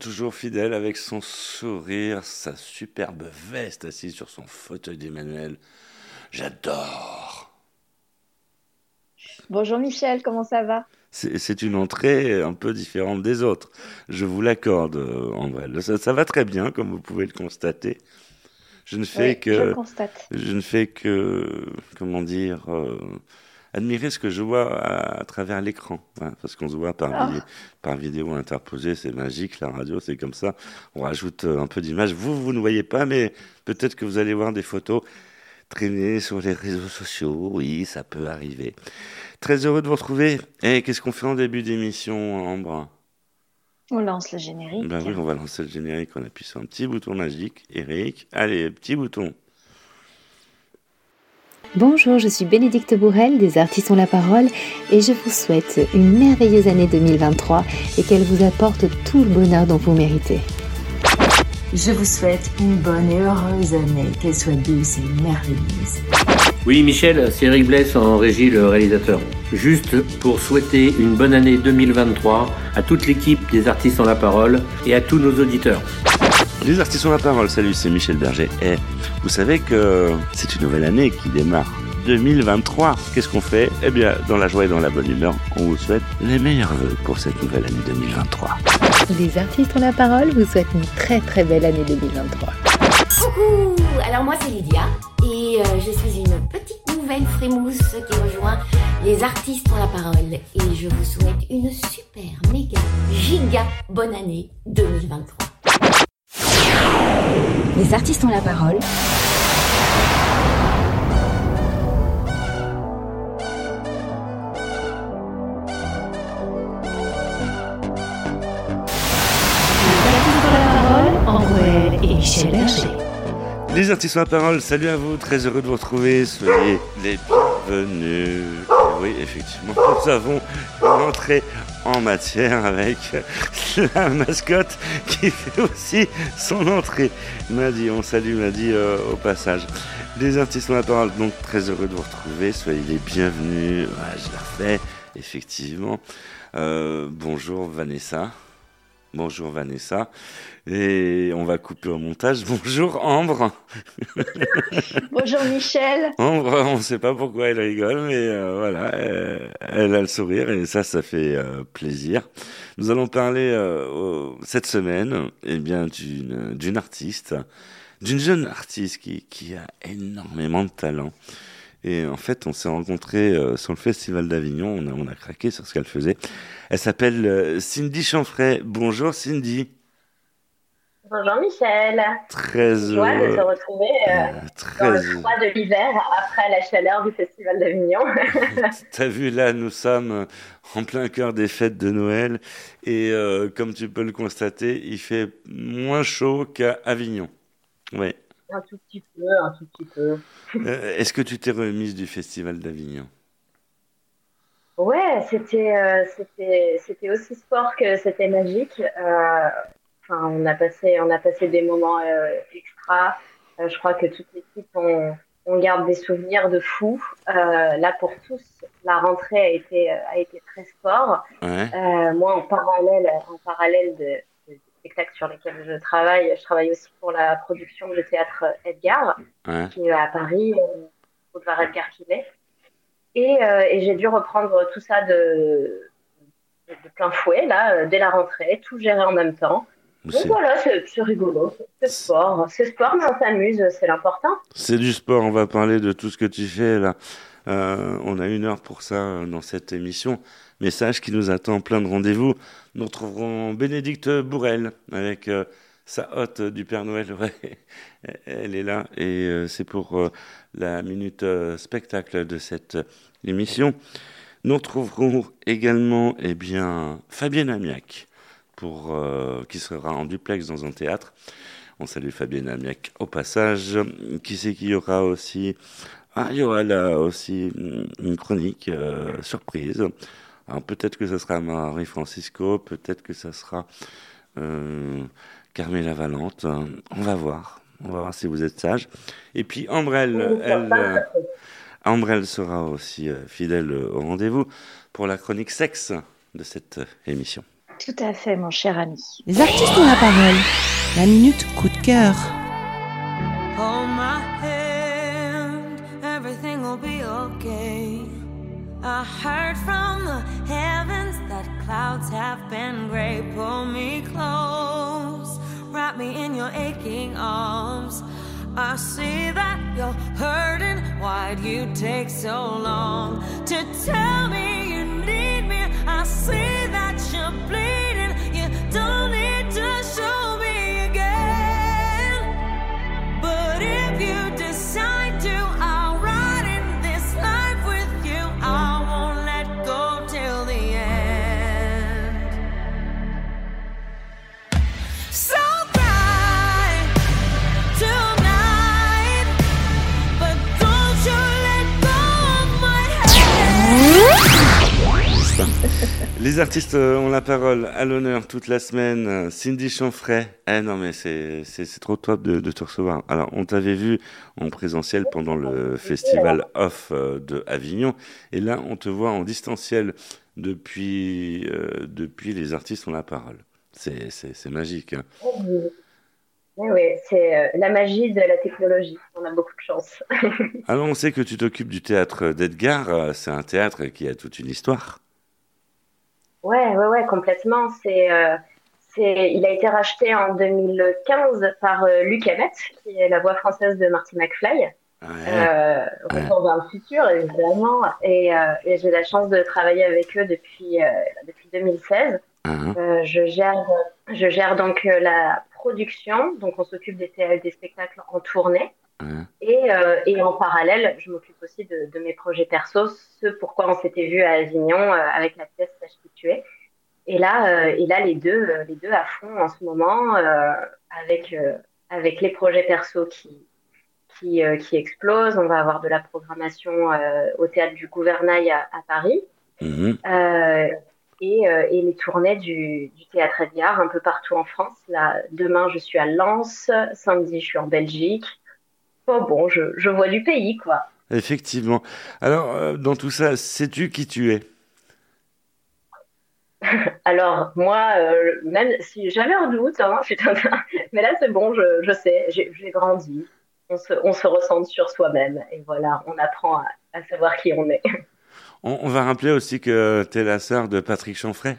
Toujours fidèle avec son sourire, sa superbe veste assise sur son fauteuil d'Emmanuel. J'adore. Bonjour Michel, comment ça va? C'est une entrée un peu différente des autres. Je vous l'accorde, André. Ça, ça, va très bien, comme vous pouvez le constater. Je ne fais oui, que. Je constate. Je ne fais que. Comment dire euh, admirer ce que je vois à, à travers l'écran. Parce qu'on se voit par, Ah. vidéo, par vidéo interposée, c'est magique, la radio, c'est comme ça. On rajoute euh, un peu d'image. Vous, vous ne voyez pas, mais peut-être que vous allez voir des photos traîner sur les réseaux sociaux. Oui, ça peut arriver. Très heureux de vous retrouver. Et qu'est-ce qu'on fait en début d'émission, Ambre? On lance le générique. Ben oui, on va lancer le générique. On appuie sur un petit bouton magique. Eric, allez, petit bouton. Bonjour, je suis Bénédicte Bourrel des Artistes ont la parole et je vous souhaite une merveilleuse année 2023 et qu'elle vous apporte tout le bonheur dont vous méritez. Je vous souhaite une bonne et heureuse année, qu'elle soit douce et merveilleuse. Oui, Michel, c'est Eric Bless en régie, le réalisateur. Juste pour souhaiter une bonne année 2023 à toute l'équipe des Artistes ont la parole et à tous nos auditeurs. Les artistes ont la parole. Salut, c'est Michel Berger. Et vous savez que c'est une nouvelle année qui démarre. 2023. Qu'est-ce qu'on fait? Eh bien, dans la joie et dans la bonne humeur, on vous souhaite les meilleurs vœux pour cette nouvelle année 2023. Les Artistes ont la parole vous souhaitent une très très belle année 2023. Coucou Alors moi c'est Lydia et euh, je suis une petite nouvelle frémousse qui rejoint les artistes ont la parole et je vous souhaite une super méga giga bonne année 2023. Les artistes ont la parole. Les artistes ont la parole, salut à vous, très heureux de vous retrouver, soyez les bienvenus. Oui, effectivement, nous avons une entrée en matière avec la mascotte qui fait aussi son entrée. Madi, on salue Madi euh, au passage. Les artistes ont la parole, donc très heureux de vous retrouver, soyez les bienvenus. Je la refais, effectivement. Euh, bonjour Vanessa. Bonjour Vanessa. Et on va couper au montage. Bonjour Ambre. Bonjour Michel. Ambre, on ne sait pas pourquoi elle rigole, mais euh, voilà, elle a le sourire et ça, ça fait euh, plaisir. Nous allons parler euh, cette semaine, eh bien, d'une d'une artiste, d'une jeune artiste qui, qui a énormément de talent. Et en fait, on s'est rencontrés euh, sur le Festival d'Avignon, on a, on a craqué sur ce qu'elle faisait. Elle s'appelle euh, Cindy Chanfray. Bonjour Cindy. Bonjour Michel, Très joie de te heureux. retrouver euh, euh, dans le heureux. froid de l'hiver après la chaleur du Festival d'Avignon. T'as vu, là, nous sommes en plein cœur des fêtes de Noël et euh, comme tu peux le constater, il fait moins chaud qu'à Avignon. Ouais. un tout petit peu, un tout petit peu. Euh, Est-ce que tu t'es remise du festival d'Avignon? Ouais, c'était euh, c'était aussi sport que c'était magique. Euh, enfin, on a passé on a passé des moments euh, extra. Euh, je crois que toute l'équipe on, on garde des souvenirs de fou. Euh, là pour tous, la rentrée a été a été très sport. Ouais. Moi, en parallèle, en parallèle de, de- des spectacles sur lesquels je travaille, je travaille aussi pour la production du théâtre Edgar, Ouais. qui est à Paris, boulevard Edgar Quinet. Et, euh, et j'ai dû reprendre tout ça de, de, de plein fouet, là, dès la rentrée, tout gérer en même temps. Donc voilà, c'est rigolo, c'est sport. C'est sport, mais on s'amuse, c'est l'important. C'est du sport, on va parler de tout ce que tu fais là. Euh, on a une heure pour ça euh, dans cette émission. Message qui nous attend plein de rendez-vous. Nous retrouverons Bénédicte Bourrel avec euh, sa hôte du Père Noël. Ouais, elle est là et euh, c'est pour la minute spectacle de cette émission. Nous retrouverons également eh bien, Fabienne Amiac pour, euh, qui sera en duplex dans un théâtre. On salue Fabienne Amiac au passage. Qui c'est qu'il y aura aussi? Ah, il y aura là aussi une chronique euh, surprise. Alors peut-être que ce sera Marie-Francisco, peut-être que ça sera euh, Carmela Valente. On va voir. On va voir si vous êtes sage. Et puis Ambrelle, elle, euh, Ambrelle sera aussi euh, fidèle au rendez-vous pour la chronique sexe de cette euh, émission. Tout à fait, mon cher ami. Les artistes ont la parole. La minute coup de cœur. Hold my hand, everything will be okay. I heard from the heavens that clouds have been gray. Pull me close, wrap me in your aching arms. I see that you're hurting. Why'd you take so long? To tell me you need me? I see that you're bleeding. You don't need to show Les artistes euh, ont la parole à l'honneur toute la semaine. Cindy Chanfray. Eh non, mais c'est trop top de, de te recevoir. Alors, on t'avait vu en présentiel pendant le festival Off euh, de Avignon. Et là, on te voit en distanciel depuis, euh, depuis Les artistes ont la parole. C'est magique. hein. Oui, c'est la magie de la technologie. On a beaucoup de chance. Alors, on sait que tu t'occupes du théâtre d'Edgar. C'est un théâtre qui a toute une histoire. Ouais, ouais, ouais, complètement. C'est, euh, c'est, il a été racheté en 2015 par euh, Luc Hamet, qui est la voix française de Marty McFly. Ouais. Euh, Retour vers le futur, évidemment. Et, euh, et j'ai la chance de travailler avec eux depuis, depuis 2016. Hein, Euh, je gère, je gère donc la production, donc on s'occupe des, des spectacles en tournée. Et, euh, et en parallèle, je m'occupe aussi de, de mes projets perso, ce pourquoi on s'était vu à Avignon euh, avec la pièce Sache qui tu es. Et là, euh, et là les deux, euh, les deux à fond en ce moment, avec avec les projets perso qui qui, qui explosent. On va avoir de la programmation au théâtre du Gouvernail à, à Paris Mhm. et, et les tournées du, du théâtre Edgar un peu partout en France. Là, demain, je suis à Lens, samedi, je suis en Belgique. Oh bon, je, je vois du pays, quoi. Effectivement. Alors, euh, dans tout ça, sais-tu qui tu es? Alors, moi, euh, même si j'avais un doute, hein, mais là, c'est bon, je, je sais, j'ai grandi. On se, on se ressent sur soi-même et voilà, on apprend à, à savoir qui on est. on, on va rappeler aussi que tu es la sœur de Patrick Chanfray.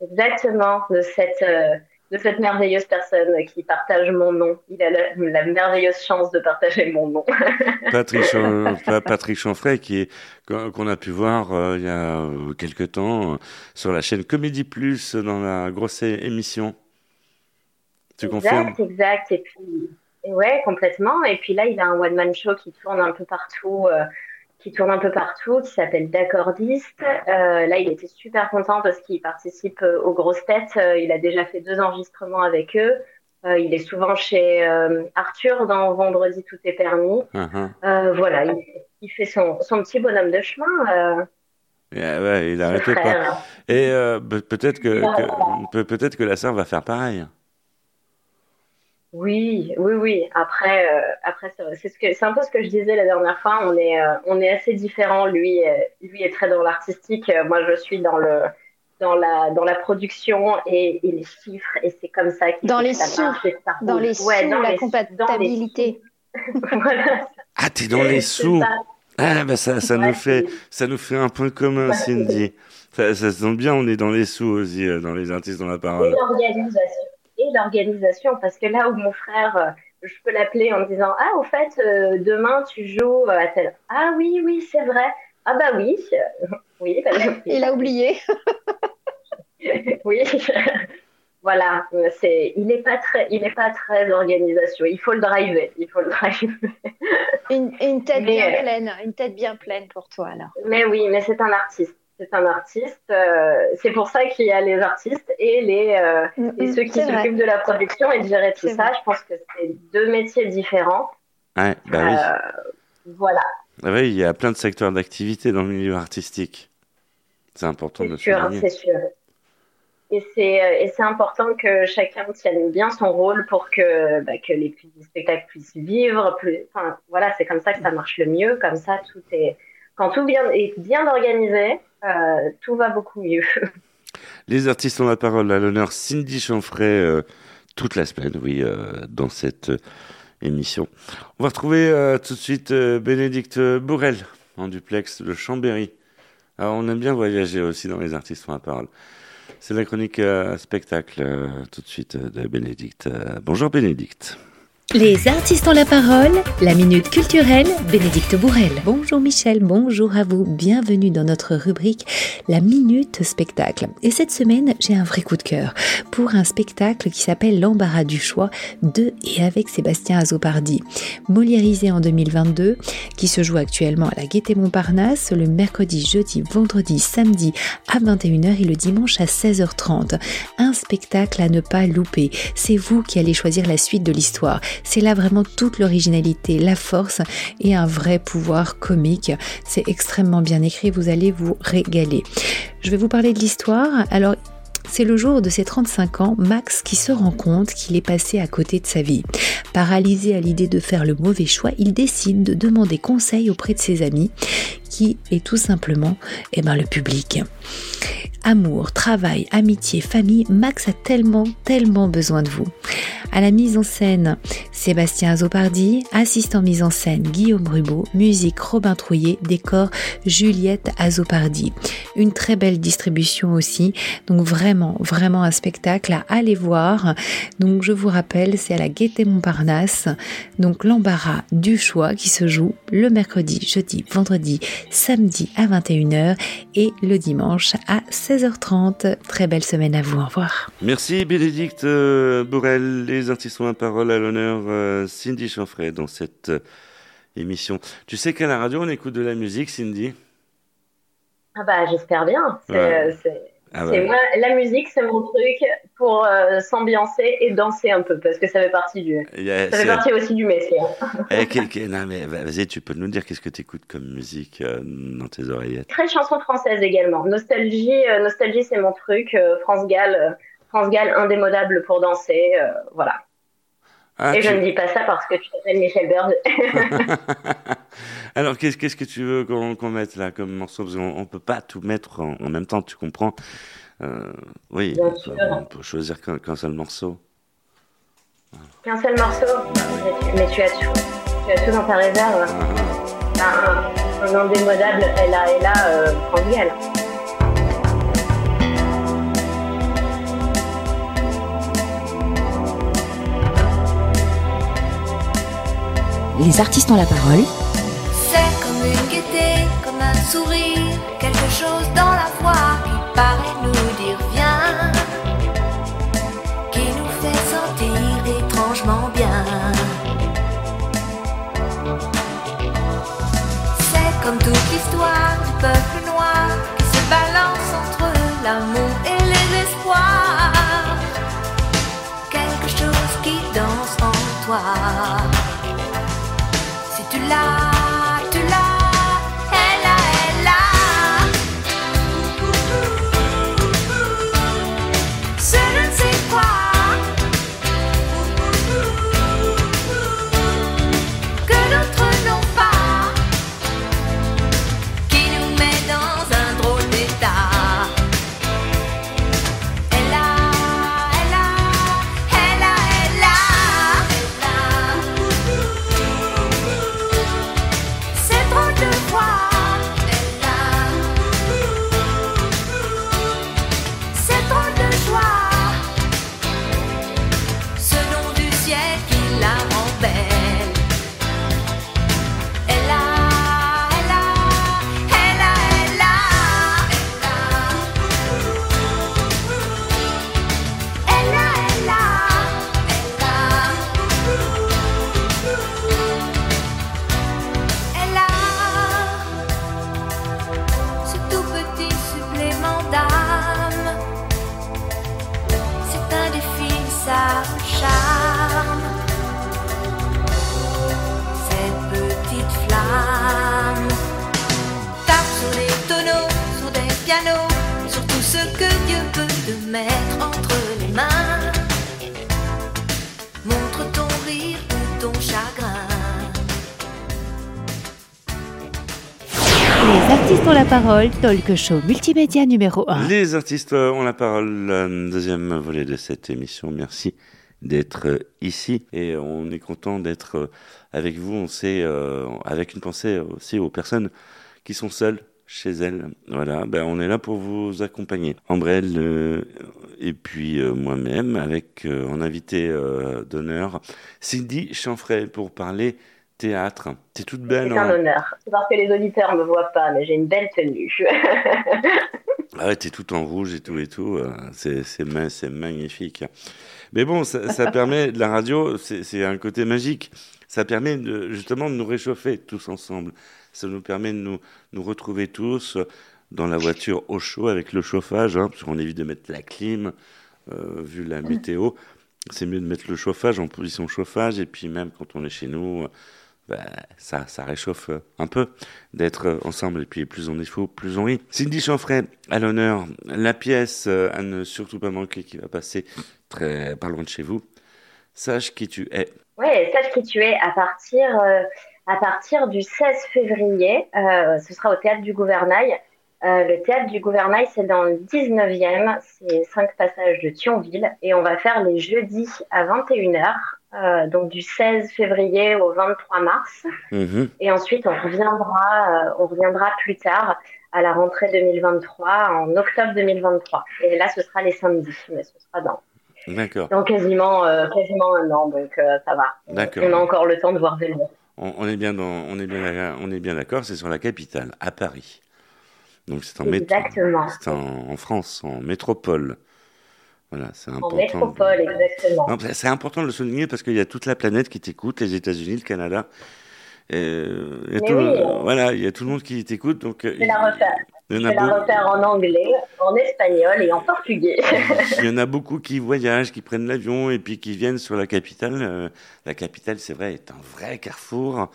Exactement, de cette, euh, de cette merveilleuse personne qui partage mon nom. Il a la, la merveilleuse chance de partager mon nom. Patrick, Chan- Pa- Patrick Chanfray, qui est qu'on a pu voir euh, il y a euh, quelque temps euh, sur la chaîne Comédie Plus dans la grosse émission. Tu confirmes? Exact, exact. Et puis, ouais, complètement. Et puis là, il a un one-man show qui tourne un peu partout, euh, qui tourne un peu partout, qui s'appelle D'accordiste. Euh, là, il était super content parce qu'il participe euh, aux grosses têtes. Euh, il a déjà fait deux enregistrements avec eux. Euh, il est souvent chez euh, Arthur dans Vendredi tout est permis. Uhum. Euh, voilà, il, il fait son, son petit bonhomme de chemin. Ouais, il arrêtait pas. Et pe- peut-être que, peut- peut-être que la sœur va faire pareil. Oui, oui, oui. Après, euh, après, c'est c'est ce que, c'est un peu ce que je disais la dernière fois. On est, euh, on est assez différents. Lui, euh, lui est très dans l'artistique. Euh, Moi, je suis dans le, dans la, dans la production et, et les chiffres. Et c'est comme ça qu'il Dans les sous. marche et Dans les Ouais, sous, dans la les- dans voilà. Ah, t'es dans les sous. ça. Ah, bah ça, ça nous fait, ça nous fait un point commun. Cindy. Ça, ça se sent bien, on est dans les sous aussi, euh, dans les artistes dans la Et parole. l'organisation. Et l'organisation, parce que là où mon frère, euh, je peux l'appeler en me disant Ah, au fait, euh, demain tu joues à tel. Ah oui, oui, c'est vrai. Ah bah oui. Oui, bah, Il a oublié. oui. Voilà, c'est, il n'est pas très, il est pas très organisation. Il faut le driver, il faut le driver. Une, une tête Mais, bien euh, pleine. Une tête bien pleine pour toi, alors. Mais oui, mais c'est un artiste. C'est un artiste. euh, c'est pour ça qu'il y a les artistes et les euh, et Mm, ceux qui s'occupent de la production et de gérer tout ça. vrai. Je pense que c'est deux métiers différents. Ouais, bah oui. Euh, voilà, Ah oui, il y a plein de secteurs d'activité dans le milieu artistique. C'est important de sûr, souligner. c'est sûr. Et c'est et c'est important que chacun tienne bien son rôle pour que bah, que les les spectacles puissent vivre. Plus, enfin, voilà, c'est comme ça que ça marche le mieux. Comme ça, tout est quand tout bien est bien organisé, euh, tout va beaucoup mieux. Les artistes ont la parole à l'honneur Cindy Chanfray euh, toute la semaine, oui, euh, dans cette euh, émission. On va retrouver euh, tout de suite euh, Bénédicte Bourrel en duplex de Chambéry. Alors, on aime bien voyager aussi dans les artistes ont la parole. C'est la chronique euh, spectacle euh, tout de suite euh, de Bénédicte. Euh, bonjour Bénédicte. Les artistes ont la parole, la minute culturelle, Bénédicte Bourrel. Bonjour Michel, bonjour à vous, bienvenue dans notre rubrique La minute spectacle. Et cette semaine, j'ai un vrai coup de cœur pour un spectacle qui s'appelle L'embarras du choix de et avec Sébastien Azopardi. Moliérisé en 2022, qui se joue actuellement à la Gaîté Montparnasse le mercredi, jeudi, vendredi, samedi à 21h et le dimanche à 16h30. Un spectacle à ne pas louper. C'est vous qui allez choisir la suite de l'histoire. C'est là vraiment toute l'originalité, la force et un vrai pouvoir comique. C'est extrêmement bien écrit, vous allez vous régaler. Je vais vous parler de l'histoire. Alors, c'est le jour de ses 35 ans, Max qui se rend compte qu'il est passé à côté de sa vie. Paralysé à l'idée de faire le mauvais choix, il décide de demander conseil auprès de ses amis, qui est tout simplement eh ben, le public. Amour, travail, amitié, famille, Max a tellement, tellement besoin de vous. À la mise en scène, Sébastien Azopardi, assistant mise en scène Guillaume Rubeau, musique Robin Trouillet, décor Juliette Azopardi. Une très belle distribution aussi, donc vraiment, vraiment un spectacle à aller voir. Donc je vous rappelle, c'est à la Gaîté Montparnasse, donc l'embarras du choix qui se joue le mercredi, jeudi, vendredi, samedi à 21h et le dimanche à 16h30. Très belle semaine à vous, au revoir. Merci Bénédicte euh, Bourrel. Les artistes ont la parole à l'honneur euh, Cindy Chanfray dans cette euh, émission. Tu sais qu'à la radio on écoute de la musique, Cindy? Ah bah j'espère bien. C'est, Ouais. c'est- Ah ouais. moi, la musique, c'est mon truc pour euh, s'ambiancer et danser un peu parce que ça fait partie du. Il y a- Ça fait partie aussi du métier. Eh, quel- quel- non, mais va- vas-y, tu peux nous dire qu'est-ce que tu écoutes comme musique euh, dans tes oreillettes? Très chanson française également. Nostalgie, euh, nostalgie, c'est mon truc. France Gall, France Gall, indémodable pour danser. voilà. Ah, et tu- je ne dis pas ça parce que tu t'appelles Michel Bird. Alors, qu'est-ce qu'est-ce que tu veux qu'on qu'on mette là comme morceau? Parce qu'on on peut pas tout mettre en, en même temps, tu comprends? Euh, Oui, on peut, sûr. on peut choisir qu'un qu'un seul morceau. Qu'un seul morceau, mais tu, mais tu as tout. Tu as tout dans ta réserve. Un, un indémodable, elle a, elle a, euh. Les artistes ont la parole. Comme un sourire, quelque chose dans la voix qui paraît nous dire viens, qui nous fait sentir étrangement bien. C'est comme toute l'histoire du peuple mettre entre les mains. Montre ton rire ou ton chagrin. Les artistes ont la parole, talk show multimédia numéro 1. Les artistes ont la parole, euh, deuxième volet de cette émission. Merci d'être euh, ici et on est content d'être euh, avec vous. On sait, euh, avec une pensée aussi aux personnes qui sont seules chez elles. Voilà, ben on est là pour vous accompagner. Ambrelle euh, et puis euh, moi-même avec euh, en invité euh, d'honneur Cindy Chanfray pour parler théâtre. T'es toute belle. C'est un hein honneur. C'est parce que les auditeurs ne me voient pas, mais j'ai une belle tenue. Ah ouais, t'es tout en rouge et tout et tout. C'est c'est ma- c'est magnifique. Mais bon, ça, ça permet la radio, c'est c'est un côté magique. Ça permet de, justement de nous réchauffer tous ensemble. Ça nous permet de nous, nous retrouver tous dans la voiture au chaud avec le chauffage, hein, parce qu'on évite de mettre la clim, euh, vu la météo. C'est mieux de mettre le chauffage en position chauffage, et puis même quand on est chez nous, euh, bah, ça, ça réchauffe euh, un peu d'être ensemble. Et puis plus on est faux, plus on rit. Cindy Chanfray, à l'honneur, la pièce à ne surtout pas manquer qui va passer très pas loin de chez vous. Sache qui tu es. Ouais, sache qui tu es à partir, euh, à partir du 16 février. euh, ce sera au Théâtre du Gouvernail. Euh, le Théâtre du Gouvernail, c'est dans le 19e. C'est cinq passages de Thionville. Et on va faire les jeudis à 21h. euh, donc du 16 février au 23 mars. Mhm. Et ensuite, on reviendra, on reviendra plus tard à la rentrée 2023, en octobre 2023. Et là, ce sera les samedis, mais ce sera dans, D'accord, dans quasiment, euh, quasiment un an, donc euh, ça va. d'accord. On a encore le temps de voir venir. On, on est bien dans, on est bien, on est bien d'accord. C'est sur la capitale, à Paris. Donc c'est en en, en France, en métropole. Voilà, c'est En important. métropole, exactement. C'est important de le souligner parce qu'il y a toute la planète qui t'écoute, les États-Unis, le Canada. Et, euh, il y a Mais tout, oui. voilà, il y a tout le monde qui t'écoute. Donc, euh, la. Il y Je en a la refaire en anglais, en espagnol et en portugais. il y en a beaucoup qui voyagent, qui prennent l'avion et puis qui viennent sur la capitale. Euh, la capitale, c'est vrai, est un vrai carrefour.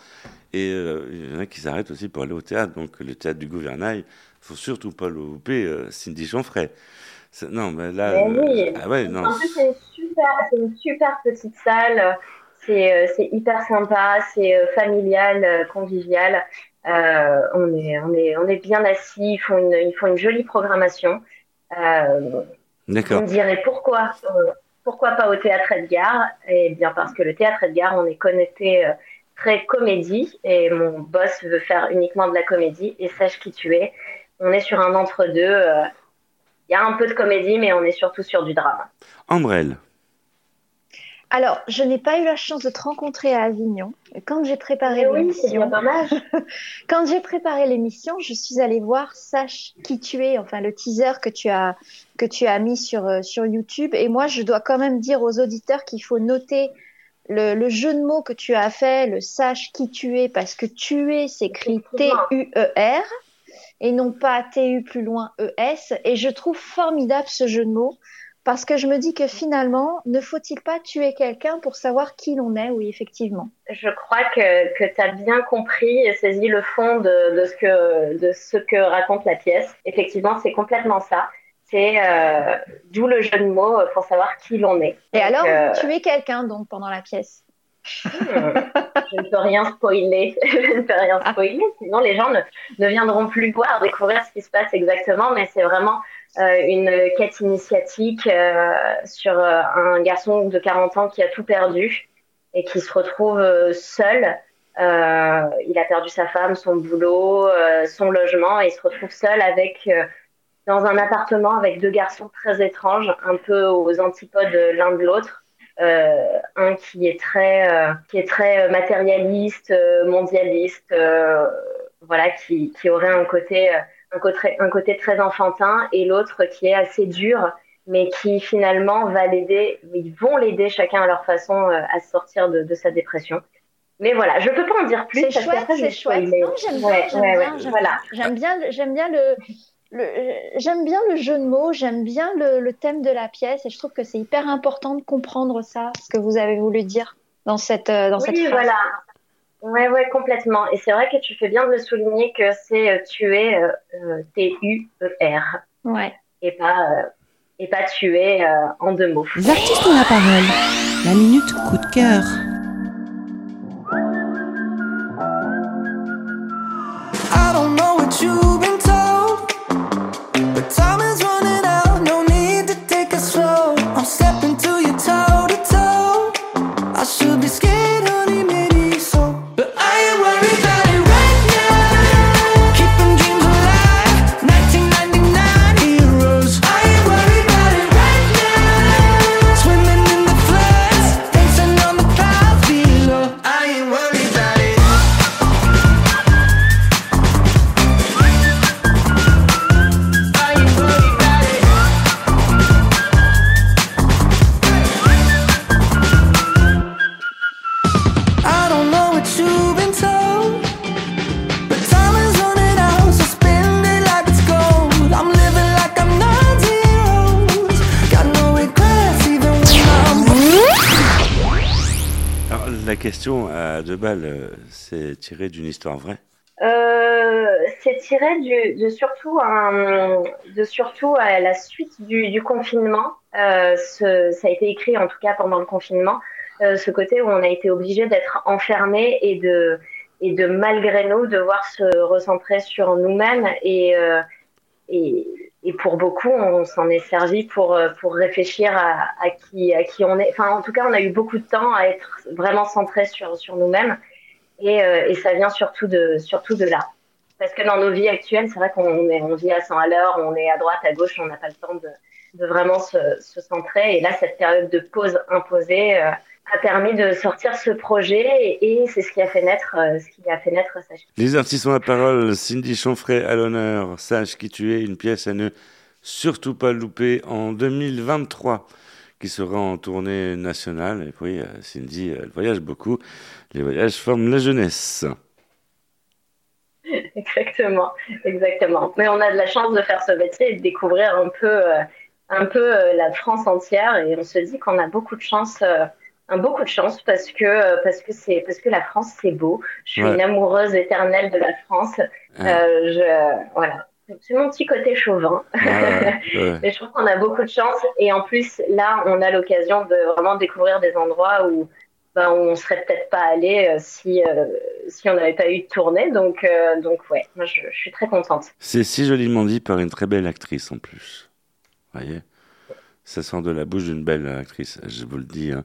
Et euh, il y en a qui s'arrêtent aussi pour aller au théâtre. Donc le théâtre du Gouvernail, faut surtout pas le louper. Euh, Cindy Chanfray. Non, mais là, Mais oui. euh, ah ouais, non. En plus, c'est une une super petite salle. C'est, hyper sympa, c'est familial, convivial. Euh, on est, on est, on est bien assis. Ils font une, ils font une jolie programmation. Euh, D'accord. me direz pourquoi, euh, pourquoi pas au théâtre Edgar? Eh bien, parce que le théâtre Edgar, on est connecté euh, très comédie et mon boss veut faire uniquement de la comédie. Et sache qui tu es. On est sur un entre-deux. euh, Il y a un peu de comédie, mais on est surtout sur du drame. Ambrelle. Alors, je n'ai pas eu la chance de te rencontrer à Avignon. Quand j'ai préparé Eh oui, l'émission, quand j'ai préparé l'émission, je suis allée voir Sache qui tu es, enfin le teaser que tu as que tu as mis sur euh, sur YouTube. Et moi, je dois quand même dire aux auditeurs qu'il faut noter le, le jeu de mots que tu as fait, le Sache qui tu es, parce que tuer s'écrit T. U E R et non pas T U plus loin E S. Et je trouve formidable ce jeu de mots. Parce que je me dis que finalement, ne faut-il pas tuer quelqu'un pour savoir qui l'on est Oui, effectivement? Je crois que, que tu as bien compris et saisi le fond de, de, ce que, de ce que raconte la pièce. Effectivement, c'est complètement ça. C'est euh, d'où le jeu de mots euh, pour savoir qui l'on est. Et Donc, alors, euh, tuer quelqu'un donc pendant la pièce? Je ne peux rien spoiler. je ne peux rien spoiler, sinon les gens ne, viendront plus voir, découvrir ce qui se passe exactement. Mais c'est vraiment euh, une quête initiatique euh, sur euh, un garçon de 40 ans qui a tout perdu et qui se retrouve seul. Il a perdu sa femme, son boulot, son logement et il se retrouve seul avec dans un appartement avec deux garçons très étranges, un peu aux antipodes l'un de l'autre. Euh, un qui est très euh, qui est très matérialiste, euh, mondialiste, euh, voilà, qui, qui aurait un côté un côté un côté très enfantin, et l'autre qui est assez dur, mais qui finalement va l'aider, ils vont l'aider chacun à leur façon à sortir de, de sa dépression. Mais voilà, je peux pas en dire plus. C'est chouette, c'est chouette. Non, j'aime bien, Ouais, bien, voilà. Bien, le j'aime bien le jeu de mots, j'aime bien le, le thème de la pièce, et je trouve que c'est hyper important de comprendre ça, ce que vous avez voulu dire dans cette euh, dans cette Oui, phrase. voilà. Ouais, ouais, complètement. Et c'est vrai que tu fais bien de le souligner que c'est euh, tuer euh, euh, T-U-E-R Ouais. et pas, euh, et pas tuer euh, en deux mots. Les artistes ont la parole. La minute coup de cœur. Euh, c'est tiré d'une histoire vraie? Euh, c'est tiré de surtout de surtout à la suite du, confinement. Euh, ça a été écrit en tout cas pendant le confinement. Euh, ce côté où on a été obligé d'être enfermé et de et de malgré nous devoir se recentrer sur nous-mêmes euh, et, et pour beaucoup on s'en est servi pour euh, pour réfléchir à, qui à qui on est. Enfin en tout cas on a eu beaucoup de temps à être vraiment centré sur sur nous-mêmes et, euh, et ça vient surtout de surtout de là. Parce que dans nos vies actuelles, c'est vrai qu'on on vit à 100 à l'heure, on est à droite, à gauche, on n'a pas le temps de, de vraiment se, se centrer. Et là, cette période de pause imposée euh, a permis de sortir ce projet et, et c'est ce qui a fait naître, euh, ce qui a fait naître Sache. Les artistes ont la parole. Cindy Chanfray à l'honneur. Sache qui tu es, une pièce à ne surtout pas louper en 2023 qui sera en tournée nationale. Et puis, euh, Cindy, elle voyage beaucoup. Les voyages forment la jeunesse. Exactement, exactement. Mais on a de la chance de faire ce métier et de découvrir un peu, euh, un peu euh, la France entière et on se dit qu'on a beaucoup de chance. Un beaucoup de chance parce que euh, parce que c'est parce que la France c'est beau. Je suis Ouais. une amoureuse éternelle de la France. Ouais. Euh, je voilà, c'est mon petit côté chauvin. Ouais. Mais je trouve qu'on a beaucoup de chance et en plus là on a l'occasion de vraiment découvrir des endroits où ben, où on serait peut-être pas allé euh, si euh, si on n'avait pas eu de tournée donc donc ouais moi je, je suis très contente C'est si joliment dit par une très belle actrice en plus. voyez? Ça sort de la bouche d'une belle actrice, je vous le dis. hein.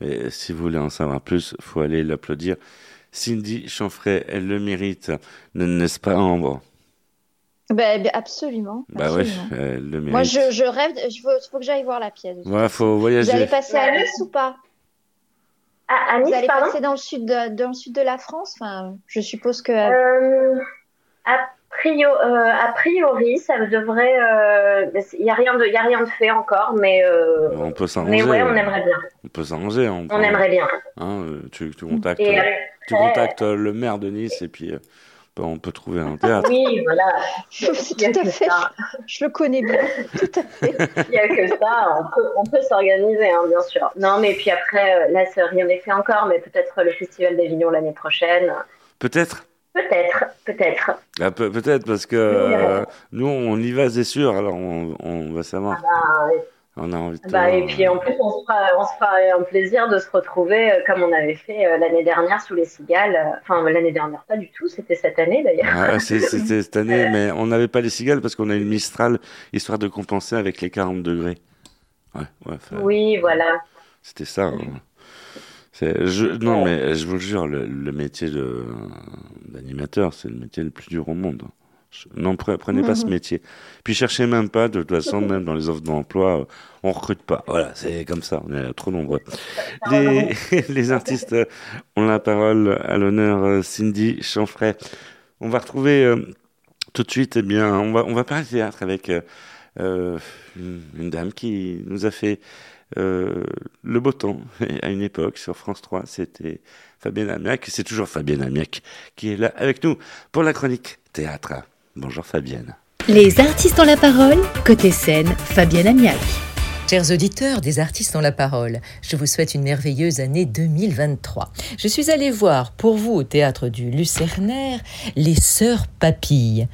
Et si vous voulez en savoir plus, faut aller l'applaudir. Cindy Chanfray, elle le mérite, ne- n'est-ce pas Ambre? Ben, ben, absolument. Bah ouais, absolument. elle le mérite. Moi, je, je rêve, veux, faut que j'aille voir la pièce. Voilà, faut Vous voyager. allez passer à Nice ou pas? À Vous Nice allez pardon? passer dans le sud de, dans le sud de la France? Enfin, Je suppose que. Euh, euh, a priori, ça devrait. Il n'y a, rien de- y a rien de fait encore, mais, euh, On peut mais s'arranger. ouais, on aimerait bien. On peut s'arranger. On, On aimerait bien. Hein, euh, tu, tu contactes, Et euh, après- tu contactes euh, le maire de Nice et puis euh, bah, on peut trouver un théâtre. Oui, voilà. Tout à fait. Je le connais bien. Tout à fait. Il n'y a que ça. On peut, on peut s'organiser, hein, bien sûr. Non, mais puis après, euh, là, rien n'est fait encore, mais peut-être le Festival d'Avignon l'année prochaine. Peut-être Peut-être, peut-être. Ah, peut- Peut-être parce que euh, nous on y va, c'est sûr. Alors on, on va savoir. Bah, On a envie de. Bah, et puis en plus, on se, fera, on se fera un plaisir de se retrouver euh, comme on avait fait euh, l'année dernière sous les cigales. Enfin, l'année dernière, pas du tout, c'était cette année d'ailleurs. Ah, c'est- C'était cette année, mais on n'avait pas les cigales parce qu'on a une Mistral, histoire de compenser avec les 40 degrés. Ouais, ouais, enfin, Oui, voilà. c'était ça. hein. Je- non, mais je vous jure, le, le métier d'animateur, c'est le métier le plus dur au monde. Non, pre- prenez pas ce métier. Puis cherchez même pas, de toute façon, même dans les offres d'emploi, euh, on recrute pas. Voilà, c'est comme ça, on est trop nombreux. Les, les artistes ont la parole à l'honneur euh, Cindy Chanfray. On va retrouver euh, tout de suite, eh bien, on va, on va parler théâtre avec euh, une, une dame qui nous a fait euh, le beau temps à une époque sur France 3. C'était Fabienne Amiac. C'est toujours Fabienne Amiac qui est là avec nous pour la chronique théâtre. Bonjour Fabienne. Les artistes ont la parole, côté scène, Fabienne Amiac. Chers auditeurs des artistes ont la parole, je vous souhaite une merveilleuse année 2023. Je suis allée voir pour vous au théâtre du Lucernaire les Sœurs Papilles.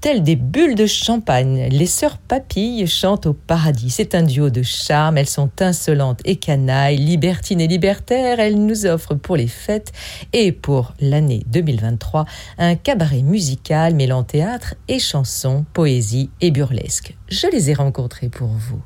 Telles des bulles de champagne, les Sœurs Papilles chantent au paradis. C'est un duo de charme, elles sont insolentes et canailles, libertines et libertaires. Elles nous offrent pour les fêtes et pour l'année 2023 un cabaret musical mêlant théâtre et chansons, poésie et burlesque. Je les ai rencontrées pour vous.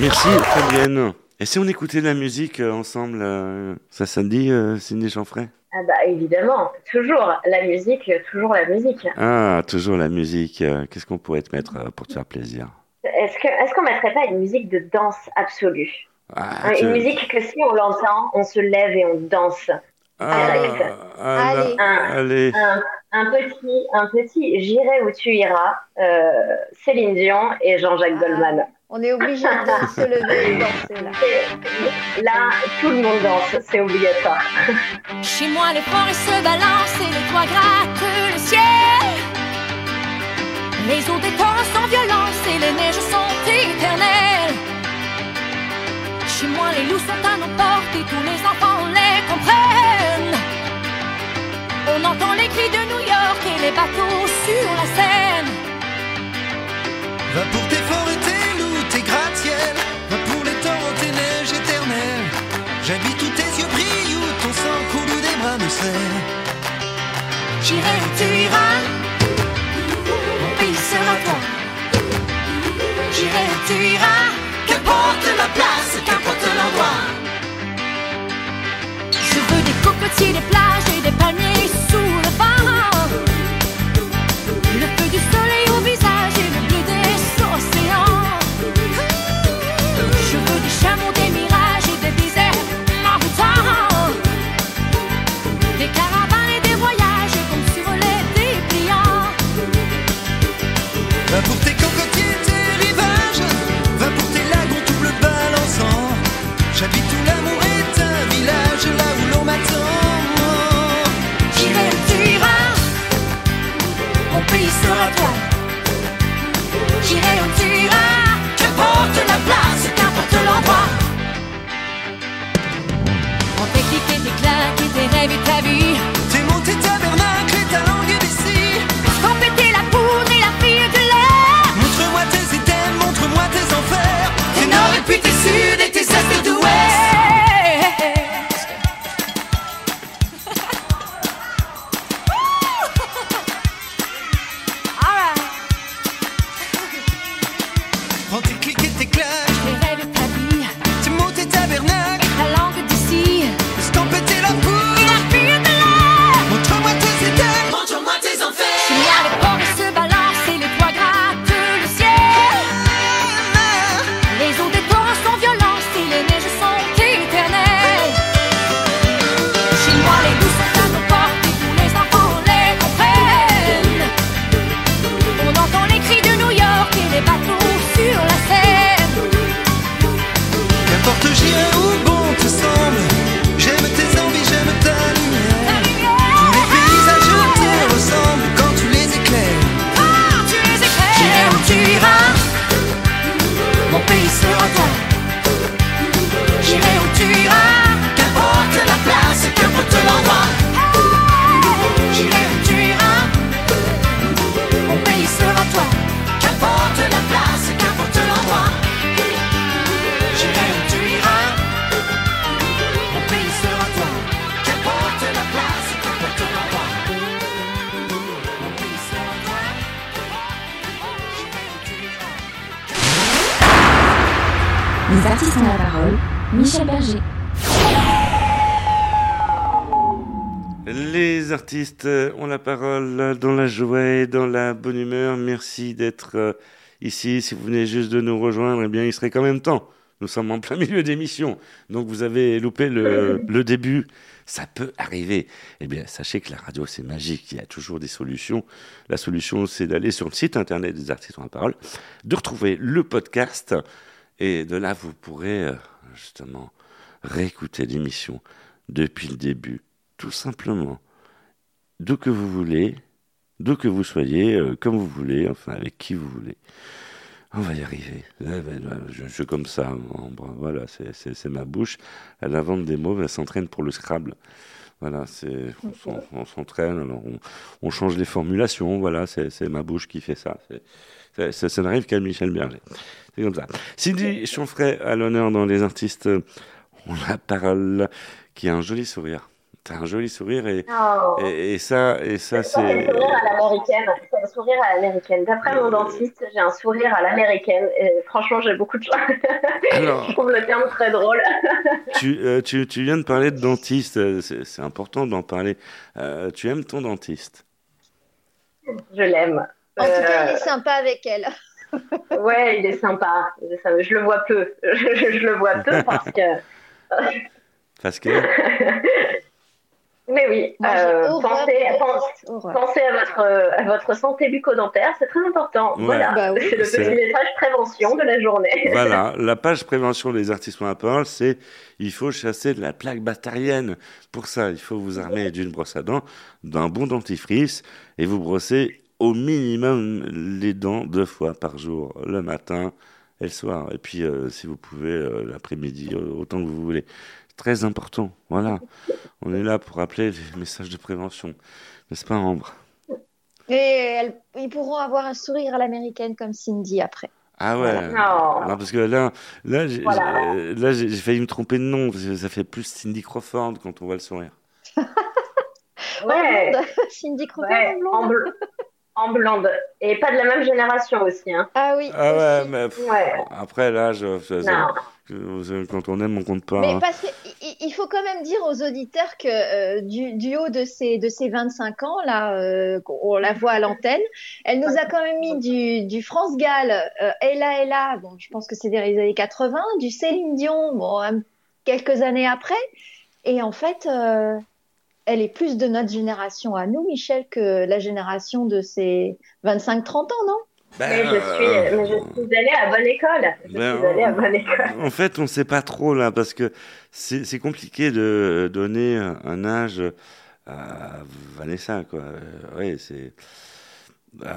Merci Fabienne. Et si on écoutait de la musique euh, ensemble, euh, ça, ça te dit, euh, Cindy Chanfray Ah bah évidemment, toujours la musique, toujours la musique. Ah, toujours la musique. euh, Qu'est-ce qu'on pourrait te mettre pour te faire plaisir? Est-ce qu'on mettrait pas une musique de danse absolue? Ah, Hein, tu- Une musique que si on l'entend, on se lève et on danse. Ah, ah, là, Un, allez. un, un petit, un petit J'irai où tu iras, euh, Céline Dion et Jean-Jacques Goldman. On est obligé de se lever et danser là. Là, tout le monde danse, c'est obligatoire. Chez moi, les forêts se balancent et les toits grattent le ciel. Les eaux des torrents sans violence et les neiges sont éternelles. Chez moi, les loups sont à nos portes et tous les enfants les comprennent. On entend les cris de New York et les bateaux sur la Seine. Va pour tes forêts, tes J'irai tu iras, mon pays sera toi. J'irai tu iras, qu'importe la place, qu'importe l'endroit. Je veux des cocotiers, des plages et des palmiers sous le vent. J'habite où l'amour est un village, là où l'on m'attend. J'irai où tu iras, mon pays sera toi. J'irai où tu iras, qu'importe la place, qu'importe l'endroit. On tes clics et tes claques et tes rêves et ta vie. Tes mots, tes tabernacles et ta langue d'ici. Quand péter la poudre et la fille de l'air. Montre-moi tes items, montre-moi tes enfers. Tes nord et puis tes sud et tes est et Les artistes ont la parole. Michel Berger. Les artistes ont la parole dans la joie et dans la bonne humeur. Merci d'être euh, ici. Si vous venez juste de nous rejoindre, eh bien, il serait quand même temps. Nous sommes en plein milieu d'émission. Donc, vous avez loupé le, le début. Ça peut arriver. Eh bien, sachez que la radio, c'est magique. Il y a toujours des solutions. La solution, c'est d'aller sur le site internet des artistes ont la parole, de retrouver le podcast. Et de là, vous pourrez euh, justement réécouter l'émission depuis le début tout simplement, d'où que vous voulez, d'où que vous soyez, euh, comme vous voulez, enfin avec qui vous voulez. On va y arriver. Je, suis comme ça. Voilà, c'est- ma bouche. Elle invente des mots, elle s'entraîne pour le Scrabble. Voilà, on s'en- on s'entraîne, on, on change les formulations. Voilà, c'est ma bouche qui fait ça. C'est- c'est- Ça, ça n'arrive qu'à Michel Berger. C'est comme ça. Cindy Chanfray à l'honneur dans les artistes. On a la parole qui a un joli sourire. T'as un joli sourire et, Oh. et, et ça, et ça C'est pas le c'est. sourire à l'américaine, c'est le sourire à l'américaine. D'après mon dentiste, j'ai un sourire à l'américaine. Franchement, j'ai beaucoup de chance. Je trouve le terme très drôle. tu, euh, tu, tu viens de parler de dentiste, c'est c'est important d'en parler. Euh, tu aimes ton dentiste? Je l'aime. En tout cas, il Euh, est sympa avec elle. Ouais, il est sympa. Je le vois peu. Je, je le vois peu parce que. Parce que Mais oui, Moi, euh, pensez, pense- à votre, à votre santé bucco-dentaire, c'est très important. Ouais. Voilà, Bah oui. c'est le petit message prévention de la journée. voilà, la page prévention des artistes à parole, c'est il faut chasser de la plaque bactérienne. Pour ça, il faut vous armer d'une brosse à dents, d'un bon dentifrice et vous brosser au minimum les dents deux fois par jour, le matin et le soir. Et puis, euh, si vous pouvez, euh, l'après-midi, euh, autant que vous voulez. Très important, voilà. On est là pour rappeler les messages de prévention. N'est-ce pas, Ambre? Et elles- ils pourront avoir un sourire à l'américaine comme Cindy après. Ah ouais. Non. Non, parce que là, là, j'ai, Voilà. failli me tromper de nom, parce que ça fait plus Cindy Crawford quand on voit le sourire. Ouais. Cindy Crawford ouais, en blonde. en, bl- en blonde. Et pas de la même génération aussi. Hein. Ah oui. Ah ouais, aussi. mais pff, Ouais. après, là, je, je- je- Non. je- quand on aime, on compte pas. Mais hein. parce qu'il faut quand même dire aux auditeurs que euh, du, du haut de ses, de ses 25 ans, là, euh, on la voit à l'antenne, elle nous a quand même mis du, du France Gall, euh, Ella Ella, bon, je pense que c'est des années 80, du Céline Dion, bon, quelques années après. Et en fait, euh, elle est plus de notre génération à nous, Michel, que la génération de ses 25-30 ans, non? Ben, Mais je, suis, euh, mais je suis allée à bonne école. Je Ben, suis allée à bonne école. En fait, on sait pas trop là, parce que c'est compliqué de donner un âge à Vanessa, quoi. Euh, Oui, c'est. Euh,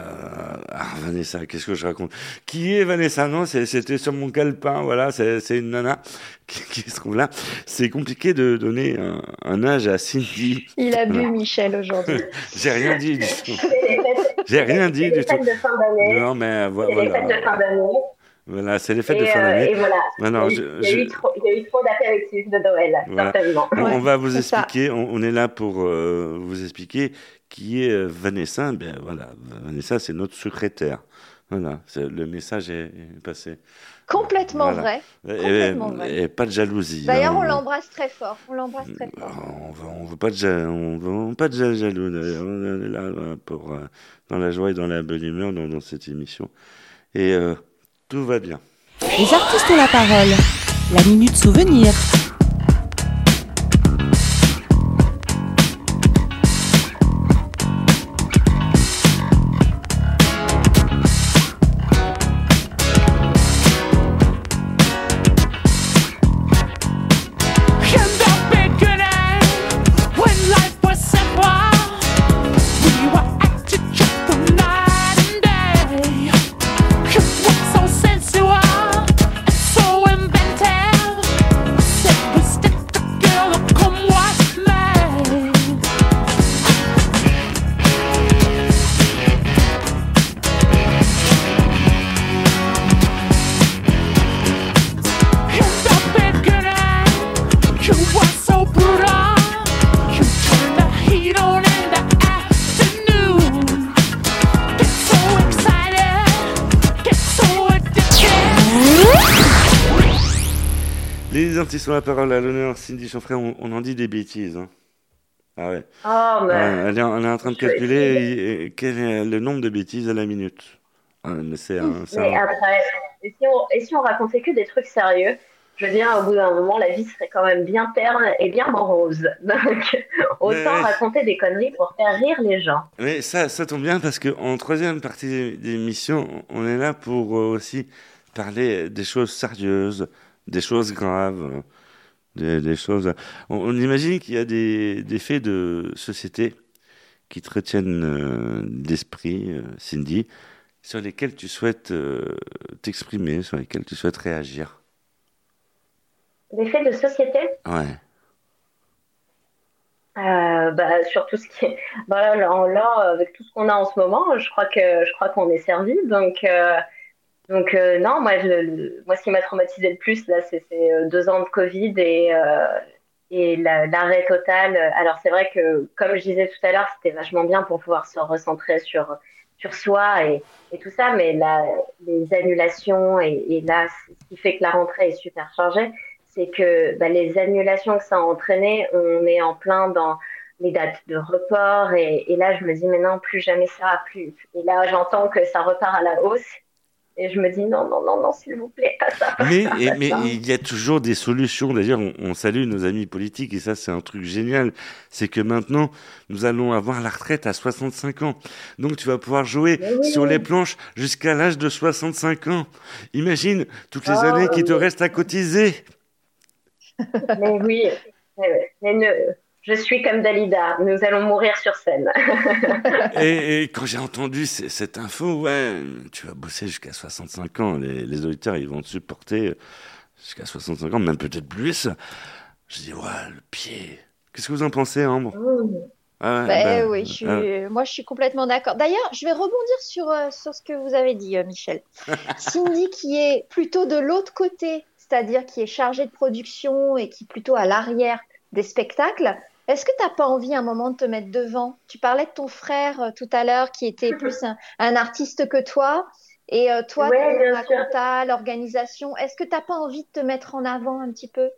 ah, Vanessa, qu'est-ce que je raconte? Qui est Vanessa? Non, c'était sur mon calepin, voilà, c'est une nana qui, qui se trouve là. C'est compliqué de donner un, un âge à Cindy. Il a bu. Michel aujourd'hui. J'ai rien dit du tout. J'ai rien dit du tout. de fin d'année. Non, mais les fêtes de voilà. fin. Voilà, c'est les fêtes de Et, fin euh, d'année. et voilà. Il, y a je- eu, il trop, il y a eu trop d'apéritifs de Noël, Voilà. certainement. On, on va vous expliquer, on, on est là pour euh, vous expliquer qui est euh, Vanessa. Ben voilà, Vanessa, c'est notre secrétaire. Voilà, le message est, est passé. Complètement Voilà. vrai. Et, Complètement vrai. et pas de jalousie. D'ailleurs, hein. on l'embrasse très fort. On l'embrasse très fort. On veut, on veut pas de ja- on veut, on veut pas de ja- jaloux. d'ailleurs. On est là pour dans la joie et dans la bonne humeur dans, dans cette émission. Et euh, tout va bien. Les artistes ont la parole. La minute souvenir. Ont la parole à l'honneur. Cindy Chanfray, on, on en dit des bêtises. hein. Ah ouais. Oh, mais. Ouais, elle, est, en- elle est en train de calculer essayer. et- et quel est le nombre de bêtises à la minute? Ah, mais c'est un, Mais un- après, et si, on, et si on racontait que des trucs sérieux, je veux dire, au bout d'un moment, la vie serait quand même bien terne et bien morose. Donc, autant Mais- raconter des conneries pour faire rire les gens. Mais ça, ça tombe bien parce qu'en troisième partie d'émission, on est là pour euh, aussi parler des choses sérieuses, des choses graves, des, des choses. On, on imagine qu'il y a des, des faits de société qui te retiennent euh, l'esprit, euh, Cindy, sur lesquels tu souhaites euh, t'exprimer, sur lesquels tu souhaites réagir. Des faits de société, Ouais. euh, bah, sur tout ce qui est. Bah, là, là, là, avec tout ce qu'on a en ce moment, je crois que je crois qu'on est servi. Donc, euh, donc euh, non, moi, je- moi, ce qui m'a traumatisé le plus, là, c'est euh, deux ans de Covid et, euh, et la- l'arrêt total. Alors, c'est vrai que, comme je disais tout à l'heure, c'était vachement bien pour pouvoir se recentrer sur, sur soi et, et tout ça, mais là, les annulations et, et là, ce qui fait que la rentrée est super chargée, c'est que bah, les annulations que ça a entraîné, on est en plein dans les dates de report et, et là, je me dis maintenant plus jamais ça, plus. Et là, j'entends que ça repart à la hausse et je me dis non, non, non, non, s'il vous plaît, pas ça. Mais, et- il y a toujours des solutions. D'ailleurs, on, on salue nos amis politiques et ça, c'est un truc génial. C'est que maintenant, nous allons avoir la retraite à 65 ans. Donc, tu vas pouvoir jouer oui. sur les planches jusqu'à l'âge de 65 ans. Imagine toutes les Oh, années qui te restent à cotiser. Mais oui, mais- mais ne- je suis comme Dalida, nous allons mourir sur scène. Et, et quand j'ai entendu cette info, ouais, tu vas bosser jusqu'à 65 ans. Les, les auditeurs, ils vont te supporter jusqu'à 65 ans, même peut-être plus. Je dis, ouais, le pied. Qu'est-ce que vous en pensez, Ambre? Ah ouais, Ben bah, oui, je suis- ah. moi je suis complètement d'accord. D'ailleurs, je vais rebondir sur, euh, sur ce que vous avez dit, euh, Michel. Cindy, qui est plutôt de l'autre côté, c'est-à-dire qui est chargée de production et qui est plutôt à l'arrière des spectacles, est-ce que tu n'as pas envie à un moment de te mettre devant? Tu parlais de ton frère euh, tout à l'heure qui était plus un, un artiste que toi. Et euh, toi, Ouais, sûr. compta, l'organisation. Est-ce que tu n'as pas envie de te mettre en avant un petit peu?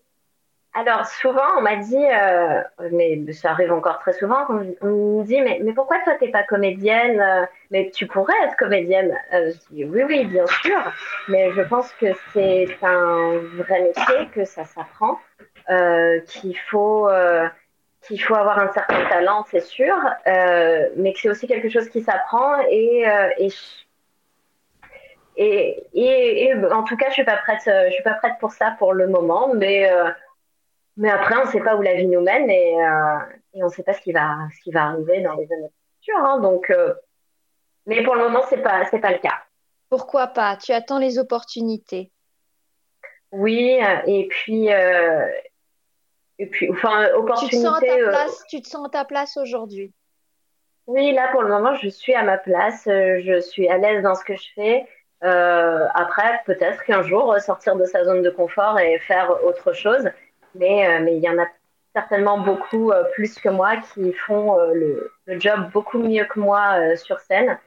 Alors souvent on m'a dit, euh, mais ça arrive encore très souvent, on me dit mais, mais pourquoi toi t'es pas comédienne Mais tu pourrais être comédienne. Euh, je dis oui oui bien sûr, mais je pense que c'est un vrai métier, que ça s'apprend, euh, qu'il faut qu'il faut avoir un certain talent c'est sûr, euh, mais que c'est aussi quelque chose qui s'apprend et euh, et et, et, et en tout cas, je suis pas prête, euh, je suis pas prête pour ça pour le moment, mais euh, mais après, on ne sait pas où la vie nous mène et, et on ne sait pas ce qui va, ce qui va arriver dans les années futures. hein. donc, mais pour le moment, c'est pas, c'est pas le cas. Pourquoi pas? Tu attends les opportunités. Oui, et puis, et puis, enfin, Tu te sens à opportunité. ta euh, place, tu te sens à ta place aujourd'hui. oui, là, pour le moment, je suis à ma place, euh, je suis à l'aise dans ce que je fais. Euh, après, peut-être qu'un jour, sortir de sa zone de confort et faire autre chose. Mais, euh, mais il y en a certainement beaucoup euh, plus que moi qui font euh, le, le job beaucoup mieux que moi euh, sur scène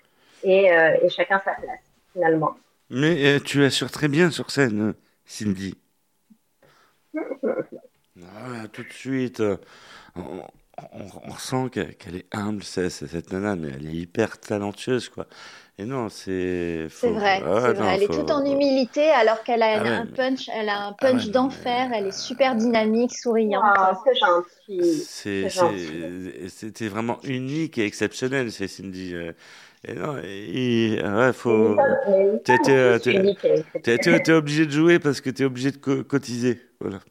et, euh, et chacun sa place finalement. Mais euh, tu assures très bien sur scène, Cindy. Ah, tout de suite, euh, on, on- on ressent qu'elle est humble, c'est, cette nana, mais elle est hyper talentueuse, quoi. Et non, c'est. C'est vrai, ah, c'est non, vrai. Elle est toute en humilité alors qu'elle a Ah ouais, un mais- punch, elle a un Ah ouais, punch d'enfer. Elle est super dynamique, souriante. Ah, c'est gentil. C'était vraiment unique et exceptionnel, c'est Cindy. euh. Et non, et- ouais, faut. T'es, obligé de jouer parce que t'es obligé de co- cotiser,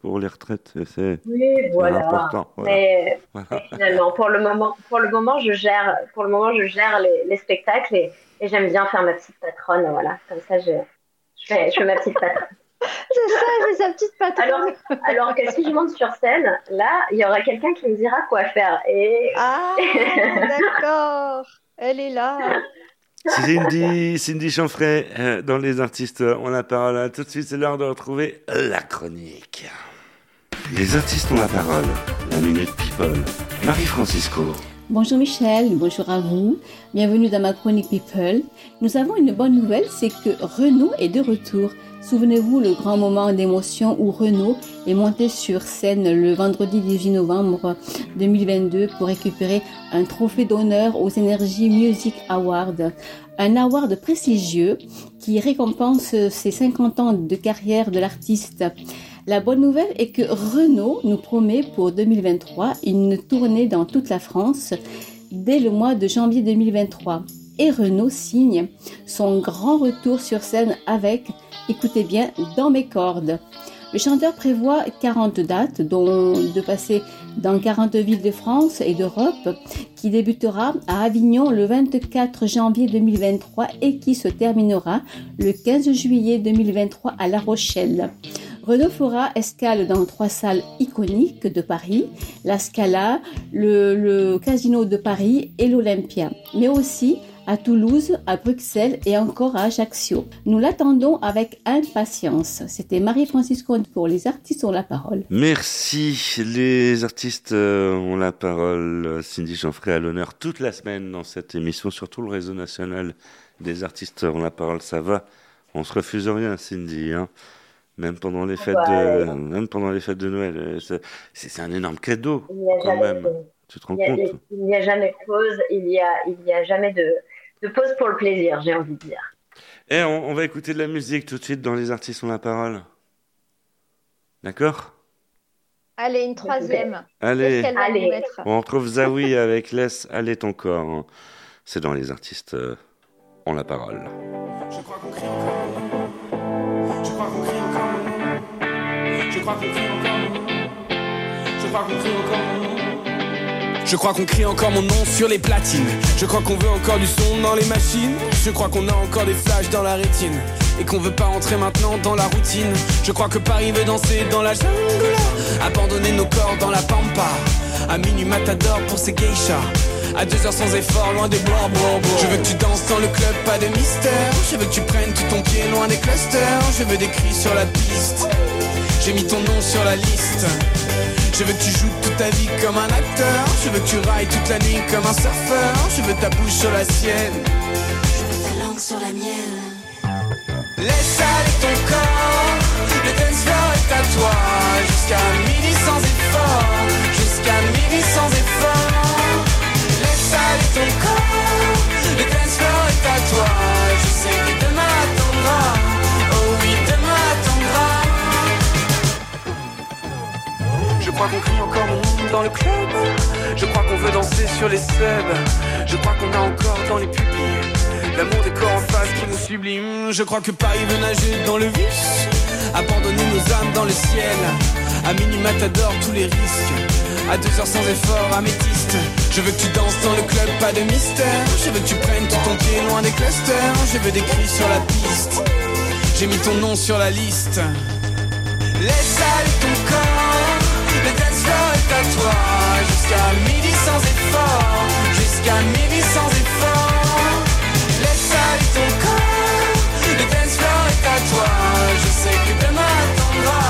pour les retraites. C'est, c'est Oui, voilà. important. Voilà. Mais Voilà. mais finalement, pour le moment, pour le moment, je gère, pour le moment, je gère les, les spectacles et, et j'aime bien faire ma petite patronne, voilà. Comme ça, je, je fais, je fais ma petite patronne. C'est ça, c'est sa petite patronne. Alors, alors que si je monte sur scène, là, il y aura quelqu'un qui me dira quoi faire. Et Ah, d'accord. Elle est là. Cindy, Cindy Chanfray, euh, dans Les Artistes ont la parole. À Tout de suite, c'est l'heure de retrouver la chronique. Les artistes ont la parole. La Minute People. Marie-Francisco. Bonjour Michel, bonjour à vous. Bienvenue dans ma chronique People. Nous avons une bonne nouvelle, c'est que Renaud est de retour. Souvenez-vous le grand moment d'émotion où Renaud est monté sur scène le vendredi 18 novembre 2022 pour récupérer un trophée d'honneur aux Energy Music Awards. Un award prestigieux qui récompense ses 50 ans de carrière de l'artiste. La bonne nouvelle est que Renault nous promet pour 2023 une tournée dans toute la France dès le mois de janvier 2023. Et Renault signe son grand retour sur scène avec, écoutez bien, Dans mes cordes. Le chanteur prévoit 40 dates, dont de passer dans 40 villes de France et d'Europe, qui débutera à Avignon le 24 janvier 2023 et qui se terminera le 15 juillet 2023 à La Rochelle. Renault fera escale dans trois salles iconiques de Paris, la Scala, le, le Casino de Paris et l'Olympia, mais aussi à Toulouse, à Bruxelles et encore à Ajaccio. Nous l'attendons avec impatience. C'était Marie-Francis Comte pour Les artistes ont la parole. Merci. Les artistes euh, ont la parole. Cindy Chanfray à l'honneur toute la semaine dans cette émission, surtout le réseau national des artistes ont la parole. Ça va. On se refuse rien, Cindy. Hein. Même pendant les fêtes de, même pendant les fêtes de Noël, euh, c'est- un énorme cadeau n'y quand même. de- Tu te rends il compte? il n'y a jamais de pause, il y a, il y a jamais de, de pause pour le plaisir, j'ai envie de dire. Eh, on, on va écouter de la musique tout de suite dans Les artistes ont la parole. D'accord? Allez, une troisième. Allez. Allez. mettre? On retrouve Zawi avec Laisse aller ton corps. C'est dans Les artistes euh, ont la parole. Je crois qu'on crie encore. Je crois qu'on crie encore. Je crois qu'on crie encore. Je crois qu'on crie encore. Je crois qu'on crie encore mon nom sur les platines. Je crois qu'on veut encore du son dans les machines. Je crois qu'on a encore des flashs dans la rétine. Et qu'on veut pas entrer maintenant dans la routine. Je crois que Paris veut danser dans la jungle. Abandonner nos corps dans la pampa. À minuit matador pour ses geishas. À deux heures sans effort, loin des bois. Je veux que tu danses dans le club, pas de mystère. Je veux que tu prennes tout ton pied loin des clusters. Je veux des cris sur la piste. J'ai mis ton nom sur la liste. Je veux que tu joues toute ta vie comme un acteur. Je veux que tu railles toute la nuit comme un surfeur. Je veux ta bouche sur la sienne. Je veux ta langue sur la mienne. Laisse aller ton corps. Le dance floor est à toi. Jusqu'à midi sans effort. Jusqu'à midi sans effort. Laisse aller ton corps. Crois qu'on crie encore mon dans le club. Je crois qu'on veut danser sur les subs. Je crois qu'on a encore dans les pupilles l'amour des corps en face qui nous sublime. Je crois que Paris veut nager dans le vice. Abandonner nos âmes dans le ciel. À minuit matador tous les risques. À deux heures sans effort, améthyste. Je veux que tu danses dans le club, pas de mystère. Je veux que tu prennes tout ton pied loin des clusters. Je veux des cris sur la piste. J'ai mis ton nom sur la liste. Laisse aller ton corps, le dance floor est à toi. Jusqu'à midi sans effort, jusqu'à midi sans effort. Laisse aller ton corps, le dance est à toi. Je sais que demain attendra,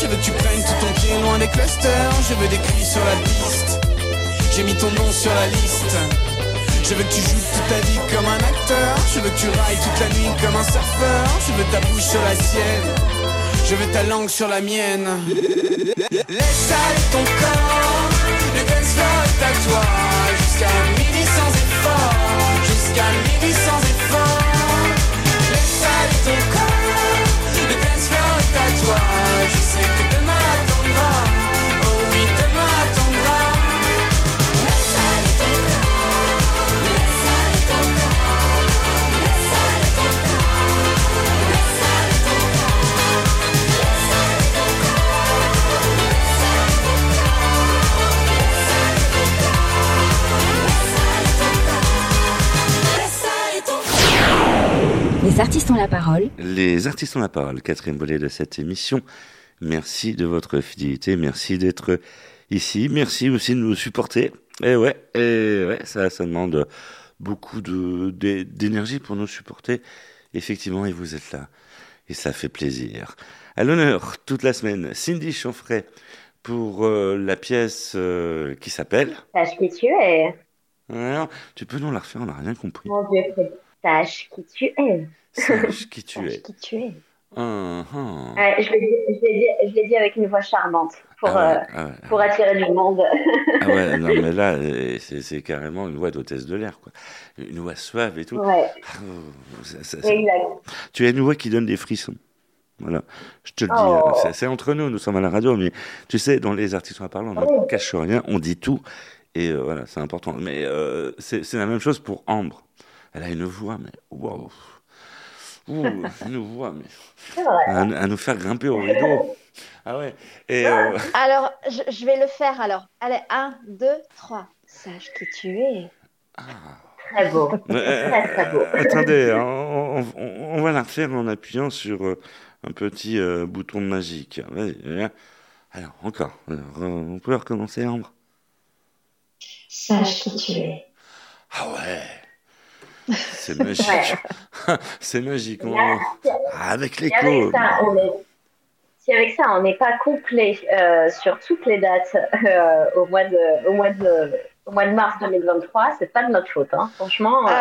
Je veux que tu prennes tout ton pied loin des clusters. Je veux des cris sur la piste. J'ai mis ton nom sur la liste. Je veux que tu joues toute ta vie comme un acteur. Je veux que tu railles toute la nuit comme un surfeur. Je veux ta bouche sur la sienne. Je veux ta langue sur la mienne. Laisse aller ton corps. Le dance floor est à toi. Jusqu'à midi sans effort. Jusqu'à midi sans effort. Laisse aller ton corps. À toi. Je sais que demain attendra. Artistes ont la parole. Les artistes ont la parole, quatrième volet de cette émission. Merci de votre fidélité, merci d'être ici, merci aussi de nous supporter. Et ouais, et ouais, ça, ça demande beaucoup de d'é- d'énergie pour nous supporter. Effectivement, et vous êtes là, et ça fait plaisir. À l'honneur toute la semaine, Cindy Chanfray pour euh, la pièce euh, qui s'appelle. Sache qui tu es. Alors, tu peux nous la refaire, on n'a rien compris. Mon Dieu. Sache qui tu es. Sache qui tu es. Qui tu es. Ouais, je l'ai dit, avec une voix charmante pour, Ah ouais, euh, ah ouais. pour attirer du monde. Ah ouais, non, mais là, c'est carrément une voix d'hôtesse de l'air, quoi. Une voix suave et tout. Ouais. Ah, oh, ça- ça- Exact. Tu as une voix qui donne des frissons. Voilà, je te le dis, Oh. c'est- entre nous, nous sommes à la radio, mais tu sais, dans les artistes à parler, on ne cache rien, on dit tout, et euh, voilà, c'est important. Mais euh, c'est c'est la même chose pour Ambre. Elle a une voix, mais waouh, Ouh, nous voit, mais à, à nous faire grimper au rideau. Ah ouais. Et euh, Alors, je, je vais le faire alors. Allez, un, deux, trois. Sache qui tu es. Très beau. euh, Très, très beau. attendez, on, on- va la refaire en appuyant sur euh, un petit euh, bouton magique. Vas-y, viens. Alors, encore. Alors, euh, on peut recommencer, Ambre? Sache qui tu es. Ah ouais. C'est magique. Ouais. C'est magique. on- Là, Ah, avec l'écho. si avec ça, on n'est pas complet euh, sur toutes les dates euh, au, mois de, au, mois de, au mois de mars 2023, c'est pas de notre faute. Hein. Franchement, euh,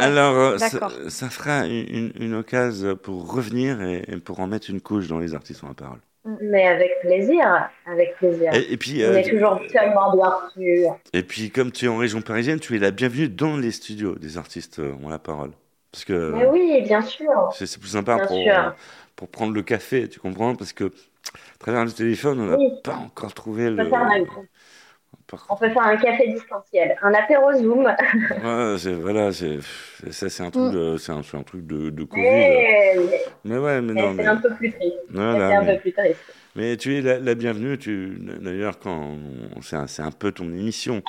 Alors, euh, ça, D'accord. ça fera une, une occasion pour revenir et, et pour en mettre une couche dans les artistes en la parole. Mais avec plaisir. Avec plaisir. Et- et puis, on euh, est toujours tellement bien. Et puis, comme tu es en région parisienne, tu es la bienvenue dans les studios des artistes euh, ont la parole. Parce que Mais oui, bien sûr. c'est plus sympa Bien pour, sûr. pour prendre le café, tu comprends? Parce que à travers le téléphone, on n'a Oui. pas encore trouvé le. faire on peut faire un café distanciel, un apéro Zoom. Ouais, c'est voilà, c'est ça, c'est un truc de, c'est un, c'est un truc de, de Covid. Mais, Mais ouais, mais mais non, c'est mais un peu plus triste. Voilà, c'est un mais- peu plus triste. Mais tu es la, la bienvenue. Tu, d'ailleurs, quand c'est un, peu ton émission.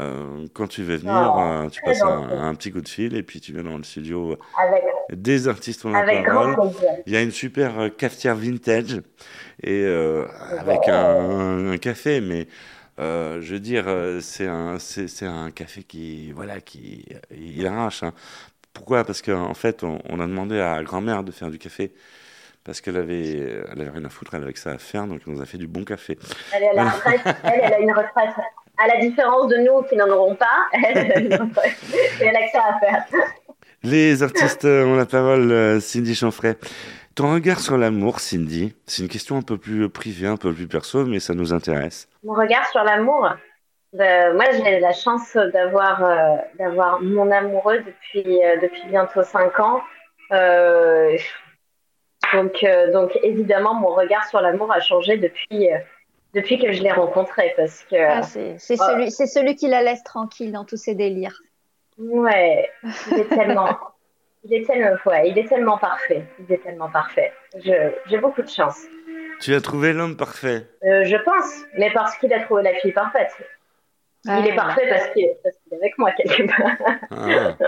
Euh, quand tu veux venir, Oh, euh, tu passes un, petit coup de fil et puis tu viens dans le studio Avec, des artistes avec parole. plaisir. Il y a une super euh, cafetière vintage et euh, avec un, un café, mais euh, je veux dire, euh, c'est un, c'est, un café qui, voilà, qui, il arrache. hein. Pourquoi? Parce qu'en fait, on, on a demandé à grand-mère de faire du café. Parce qu'elle avait, elle avait rien à foutre, elle avait que ça à faire, donc elle nous a fait du bon café. Elle la Voilà. retraite. Elle, elle a une retraite. À la différence de nous qui n'en aurons pas, elle, elle a elle a que ça à faire. Les artistes ont la parole, euh, Cindy Chanfray. Ton regard sur l'amour, Cindy, c'est une question un peu plus privée, un peu plus perso, mais ça nous intéresse. Mon regard sur l'amour. euh, moi, j'ai la chance d'avoir euh, d'avoir mon amoureux depuis euh, depuis bientôt cinq ans. Euh, donc euh, donc évidemment, mon regard sur l'amour a changé depuis euh, depuis que je l'ai rencontré parce que Ah, c'est celui, c'est celui qui la laisse tranquille dans tous ses délires. Ouais, il est tellement, il est tellement, ouais, il est tellement parfait. Il est tellement parfait. Je, j'ai beaucoup de chance. Tu as trouvé l'homme parfait. Euh, je pense, mais parce qu'il a trouvé la fille parfaite. Ah, il est parfait parce qu'il, parce qu'il est avec moi quelque part. Ah.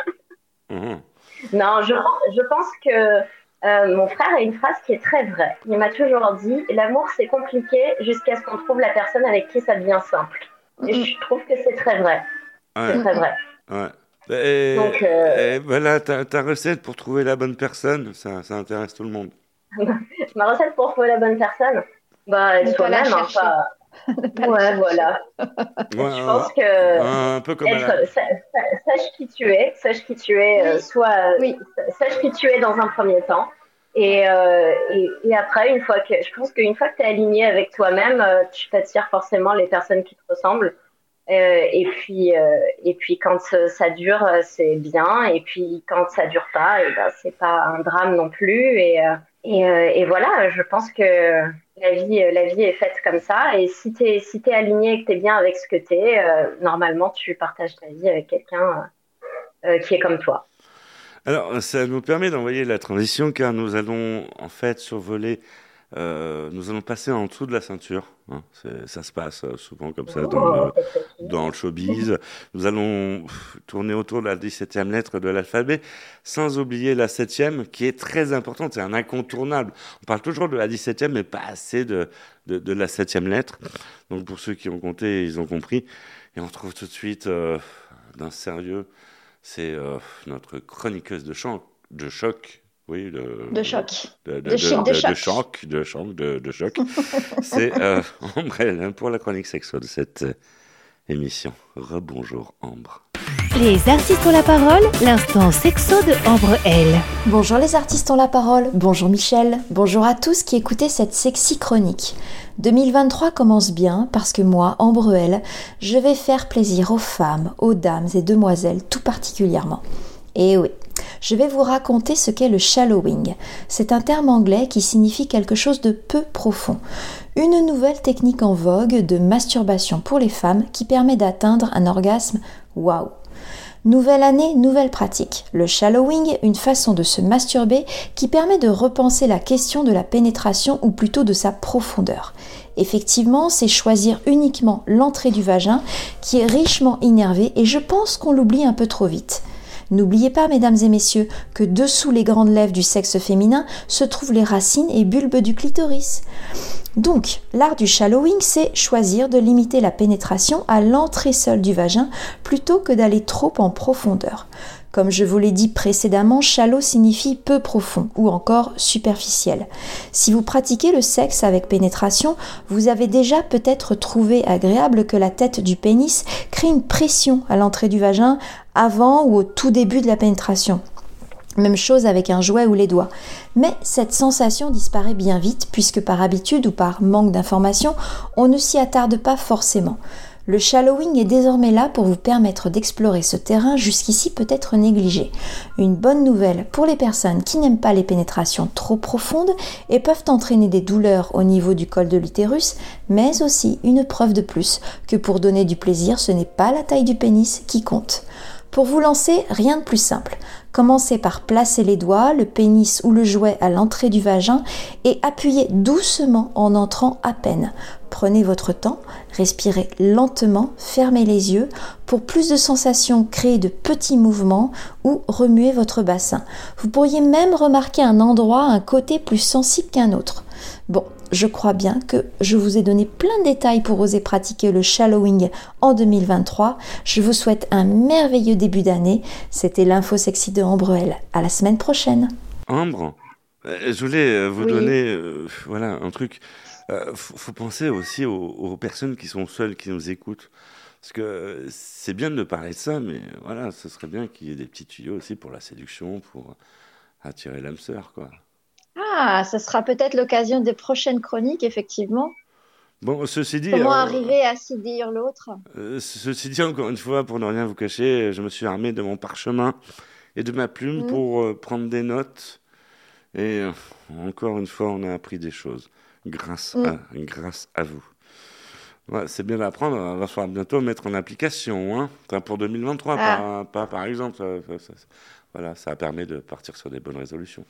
Mhm. non, je, je pense que euh, mon frère a une phrase qui est très vraie. Il m'a toujours dit, l'amour c'est compliqué jusqu'à ce qu'on trouve la personne avec qui ça devient simple. Et je trouve que c'est très vrai. Ouais. C'est très vrai. Ouais. Et, Donc, euh, et voilà, ta, ta recette pour trouver la bonne personne, ça, ça intéresse tout le monde. Ma recette pour trouver la bonne personne, bah, soi-même, hein, pas- Ouais, voilà. Ouais, Je pense que un peu comme être, la- sa- sa- sache qui tu es, sache qui tu es, euh, soit sache qui tu es dans un premier temps. Et, euh, et, et après, une fois que, je pense qu'une fois que tu es aligné avec toi-même, euh, tu t'attires forcément les personnes qui te ressemblent. Euh, et puis, euh, et puis quand euh, ça dure, c'est bien. Et puis quand ça dure pas, et ben c'est pas un drame non plus. Et, et, voilà, je pense que la vie, la vie est faite comme ça. Et si t'es si t'es aligné et que t'es bien avec ce que t'es, euh, normalement tu partages ta vie avec quelqu'un qui est comme toi. Alors, ça nous permet d'envoyer la transition car nous allons en fait survoler, euh, nous allons passer en dessous de la ceinture. hein. Ça se passe euh, souvent comme ça dans le, dans le showbiz. Nous allons tourner autour de la 17e lettre de l'alphabet, sans oublier la 7e qui est très importante, c'est un incontournable. On parle toujours de la 17e, mais pas assez de, de, de la 7e lettre. Donc pour ceux qui ont compté, ils ont compris. Et on trouve tout de suite euh, d'un sérieux, c'est euh, notre chroniqueuse de, chant, de choc. Oui, de, De choc. de, De chic, de choc. choc, de choc, de, de choc. c'est euh, Ambre Hélène pour la chronique sexuelle de cette euh, émission. Rebonjour Ambre. Les artistes ont la parole, l'instant sexo de Ambre L. Bonjour les artistes ont la parole, bonjour Michel, bonjour à tous qui écoutez cette sexy chronique. 2023 commence bien parce que moi, Ambre L, je vais faire plaisir aux femmes, aux dames et demoiselles tout particulièrement. Et oui, je vais vous raconter ce qu'est le shallowing. C'est un terme anglais qui signifie quelque chose de peu profond. Une nouvelle technique en vogue de masturbation pour les femmes qui permet d'atteindre un orgasme waouh. Nouvelle année, nouvelle pratique. Le shallowing, une façon de se masturber qui permet de repenser la question de la pénétration ou plutôt de sa profondeur. Effectivement, c'est choisir uniquement l'entrée du vagin qui est richement innervé et je pense qu'on l'oublie un peu trop vite. N'oubliez pas, mesdames et messieurs, que dessous les grandes lèvres du sexe féminin se trouvent les racines et bulbes du clitoris. Donc, l'art du shallowing, c'est choisir de limiter la pénétration à l'entrée seule du vagin plutôt que d'aller trop en profondeur. Comme je vous l'ai dit précédemment, shallow signifie peu profond ou encore superficiel. Si vous pratiquez le sexe avec pénétration, vous avez déjà peut-être trouvé agréable que la tête du pénis crée une pression à l'entrée du vagin avant ou au tout début de la pénétration. Même chose avec un jouet ou les doigts. Mais cette sensation disparaît bien vite puisque par habitude ou par manque d'information, on ne s'y attarde pas forcément. Le shallowing est désormais là pour vous permettre d'explorer ce terrain jusqu'ici peut-être négligé. Une bonne nouvelle pour les personnes qui n'aiment pas les pénétrations trop profondes et peuvent entraîner des douleurs au niveau du col de l'utérus, mais aussi une preuve de plus que pour donner du plaisir, ce n'est pas la taille du pénis qui compte. Pour vous lancer, rien de plus simple. Commencez par placer les doigts, le pénis ou le jouet à l'entrée du vagin et appuyez doucement en entrant à peine. Prenez votre temps, respirez lentement, fermez les yeux. Pour plus de sensations, créez de petits mouvements ou remuez votre bassin. Vous pourriez même remarquer un endroit, un côté plus sensible qu'un autre. Bon, je crois bien que je vous ai donné plein de détails pour oser pratiquer le shallowing en 2023. Je vous souhaite un merveilleux début d'année. C'était l'info sexy de Ambreelle. À la semaine prochaine. Ambre, euh, je voulais euh, vous donner euh, voilà, un truc. Il faut, penser aussi aux, aux, personnes qui sont seules, qui nous écoutent. Parce que c'est bien de parler de ça, mais voilà, ce serait bien qu'il y ait des petits tuyaux aussi pour la séduction, pour attirer l'âme sœur, quoi. Ah, ce sera peut-être l'occasion des prochaines chroniques, effectivement. Bon, ceci dit. Comment arriver à séduire l'autre? euh, Ceci dit, encore une fois, pour ne rien vous cacher, je me suis armé de mon parchemin et de ma plume Mhm. pour euh, prendre des notes. Et euh, encore une fois, on a appris des choses grâce, Mm. à, grâce à vous. Ouais, c'est bien d'apprendre, on va falloir bientôt mettre en application, hein. Enfin, pour 2023, Ah. par exemple. ça- ça- ça- voilà, ça permet de partir sur des bonnes résolutions.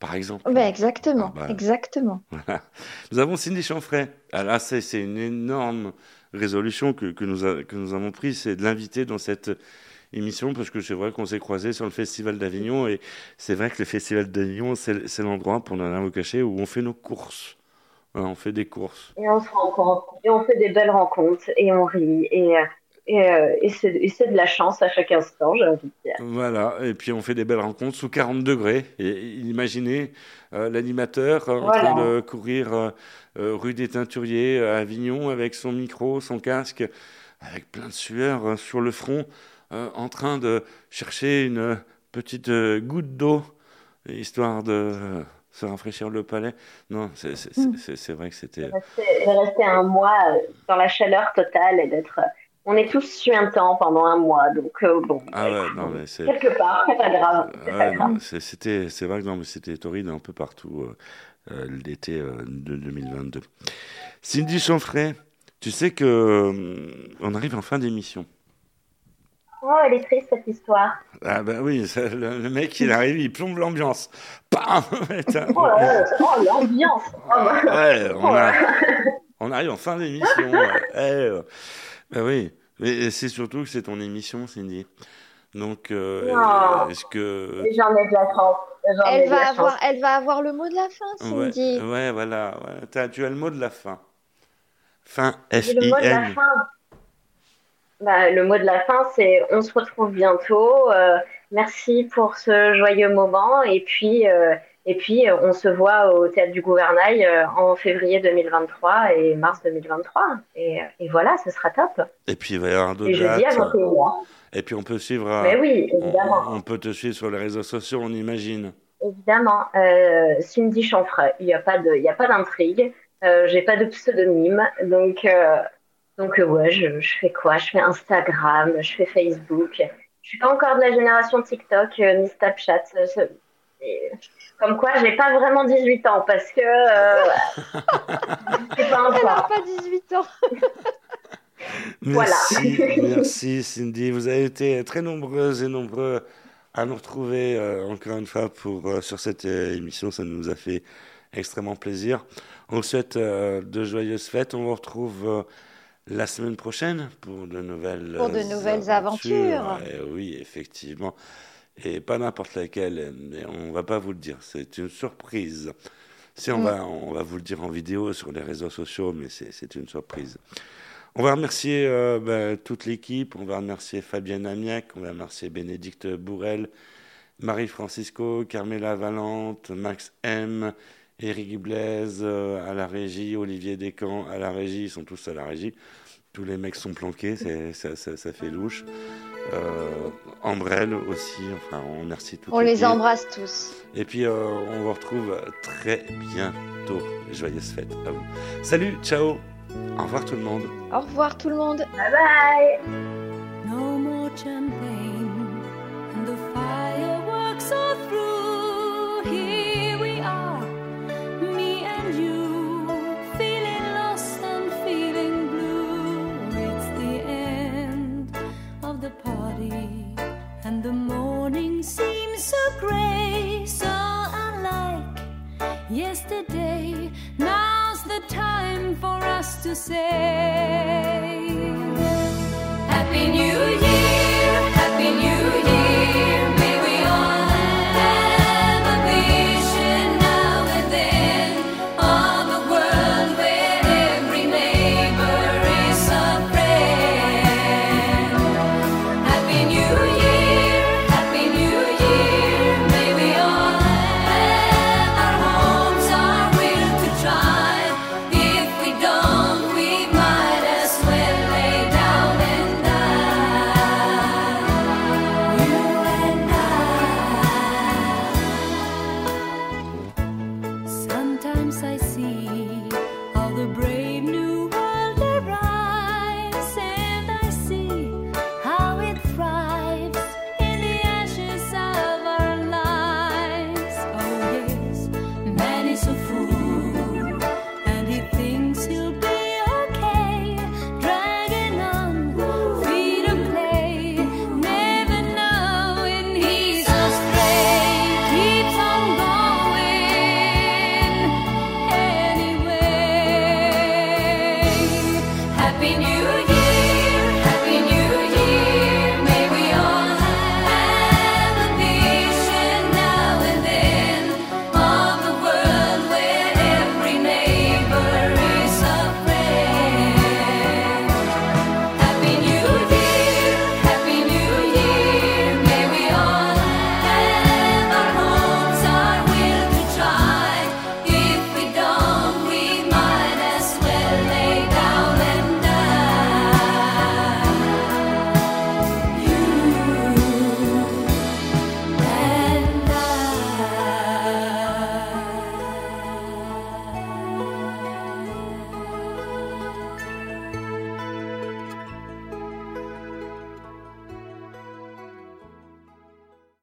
Par exemple. Ben, exactement, Ah bah. exactement. Voilà. Nous avons Cindy Chanfray. Ah là, c'est c'est une énorme résolution que, que nous, a- que nous avons prise, c'est de l'inviter dans cette émission, parce que c'est vrai qu'on s'est croisés sur le Festival d'Avignon, et c'est vrai que le Festival d'Avignon, c'est c'est l'endroit, pour ne rien vous cacher, où on fait nos courses. Voilà, on fait des courses. Et on se rencontre, et on fait des belles rencontres, et on rit, et, euh, et, euh, et c'est de la chance à chaque instant, j'ai envie de dire. Voilà, et puis on fait des belles rencontres sous 40 degrés. Et imaginez euh, l'animateur euh, en train de courir rue des Teinturiers à Avignon avec son micro, son casque, avec plein de sueur sur le front, en train de chercher une petite goutte d'eau, histoire de se rafraîchir le palais. Non, c'est Mm. vrai que c'était... De rester, rester un mois dans la chaleur totale et d'être. On est tous suintants pendant un mois, donc euh, bon, Ah ouais, non, mais c'est... quelque part, c'est pas grave. c'est Ouais, non, c'est- c'était, c'est vrai que non, mais c'était torride un peu partout euh, euh, l'été euh, de 2022. Cindy Chanfray, tu sais que on arrive en fin d'émission. Oh, elle est triste cette histoire. Ah ben oui, ça, le, le mec il arrive, il plombe l'ambiance. Bam. Oh, oh, l'ambiance. Oh, bah. Ouais, on, a- là. on arrive en fin d'émission. ouais. Eh, euh, ben oui, mais c'est surtout que c'est ton émission, Cindy. Donc, euh, est-ce que Mais J'en ai de la chance. Elle de va, la avoir, chance. elle va avoir le mot de la fin, Cindy. ouais, voilà. ouais. T'as- tu as le mot de la fin. Fin, Et le mot de la F-I-N. fin, bah, le mot de la fin, c'est on se retrouve bientôt. euh, merci pour ce joyeux moment. Et puis, euh, et puis euh, on se voit au Théâtre du Gouvernail euh, en février 2023 et mars 2023. Et, et voilà, ce sera top. Et puis il va y avoir d'autres Et. 21h. Et puis on peut suivre. euh, Mais oui, évidemment. on peut te suivre sur les réseaux sociaux, on imagine. Évidemment, euh, Cindy Chanfray. Il n'y a pas d'intrigue. Euh, j'ai pas de pseudonyme, donc, euh, donc euh, ouais, je, je fais quoi? Je fais Instagram, je fais Facebook, je suis pas encore de la génération TikTok euh, ni Snapchat. Comme quoi, j'ai pas vraiment 18 ans parce que. Euh, c'est pas Elle n'a pas 18 ans. merci, merci Cindy. Vous avez été très nombreuses et nombreux à nous retrouver euh, encore une fois pour, euh, sur cette émission. Ça nous a fait extrêmement plaisir. On vous souhaite de joyeuses fêtes. On vous retrouve la semaine prochaine pour de nouvelles, pour de nouvelles aventures. oui, effectivement et pas n'importe laquelle, mais on va pas vous le dire, c'est une surprise. Si on, mm. va, on va vous le dire en vidéo sur les réseaux sociaux, mais c'est une surprise. On va remercier euh, ben, toute l'équipe, on va remercier Fabienne Amiac, on va remercier Bénédicte Bourrel, Marie-Francisco, Carmela Valente, Max M, Eric Blaise euh, à la régie, Olivier Descamps à la régie, ils sont tous à la régie. Tous les mecs sont planqués, ça, ça, ça, fait louche. Euh, Ambrelle aussi, enfin on remercie tous. On les embrasse tous. Et puis euh, on vous retrouve très bientôt. Joyeuses fêtes à vous. Salut, ciao, au revoir tout le monde. Au revoir tout le monde. Bye bye. No more champagne and the fireworks are through. Here party. And the morning seems so grey, so unlike yesterday. Now's the time for us to say, Happy New Year, Happy New Year!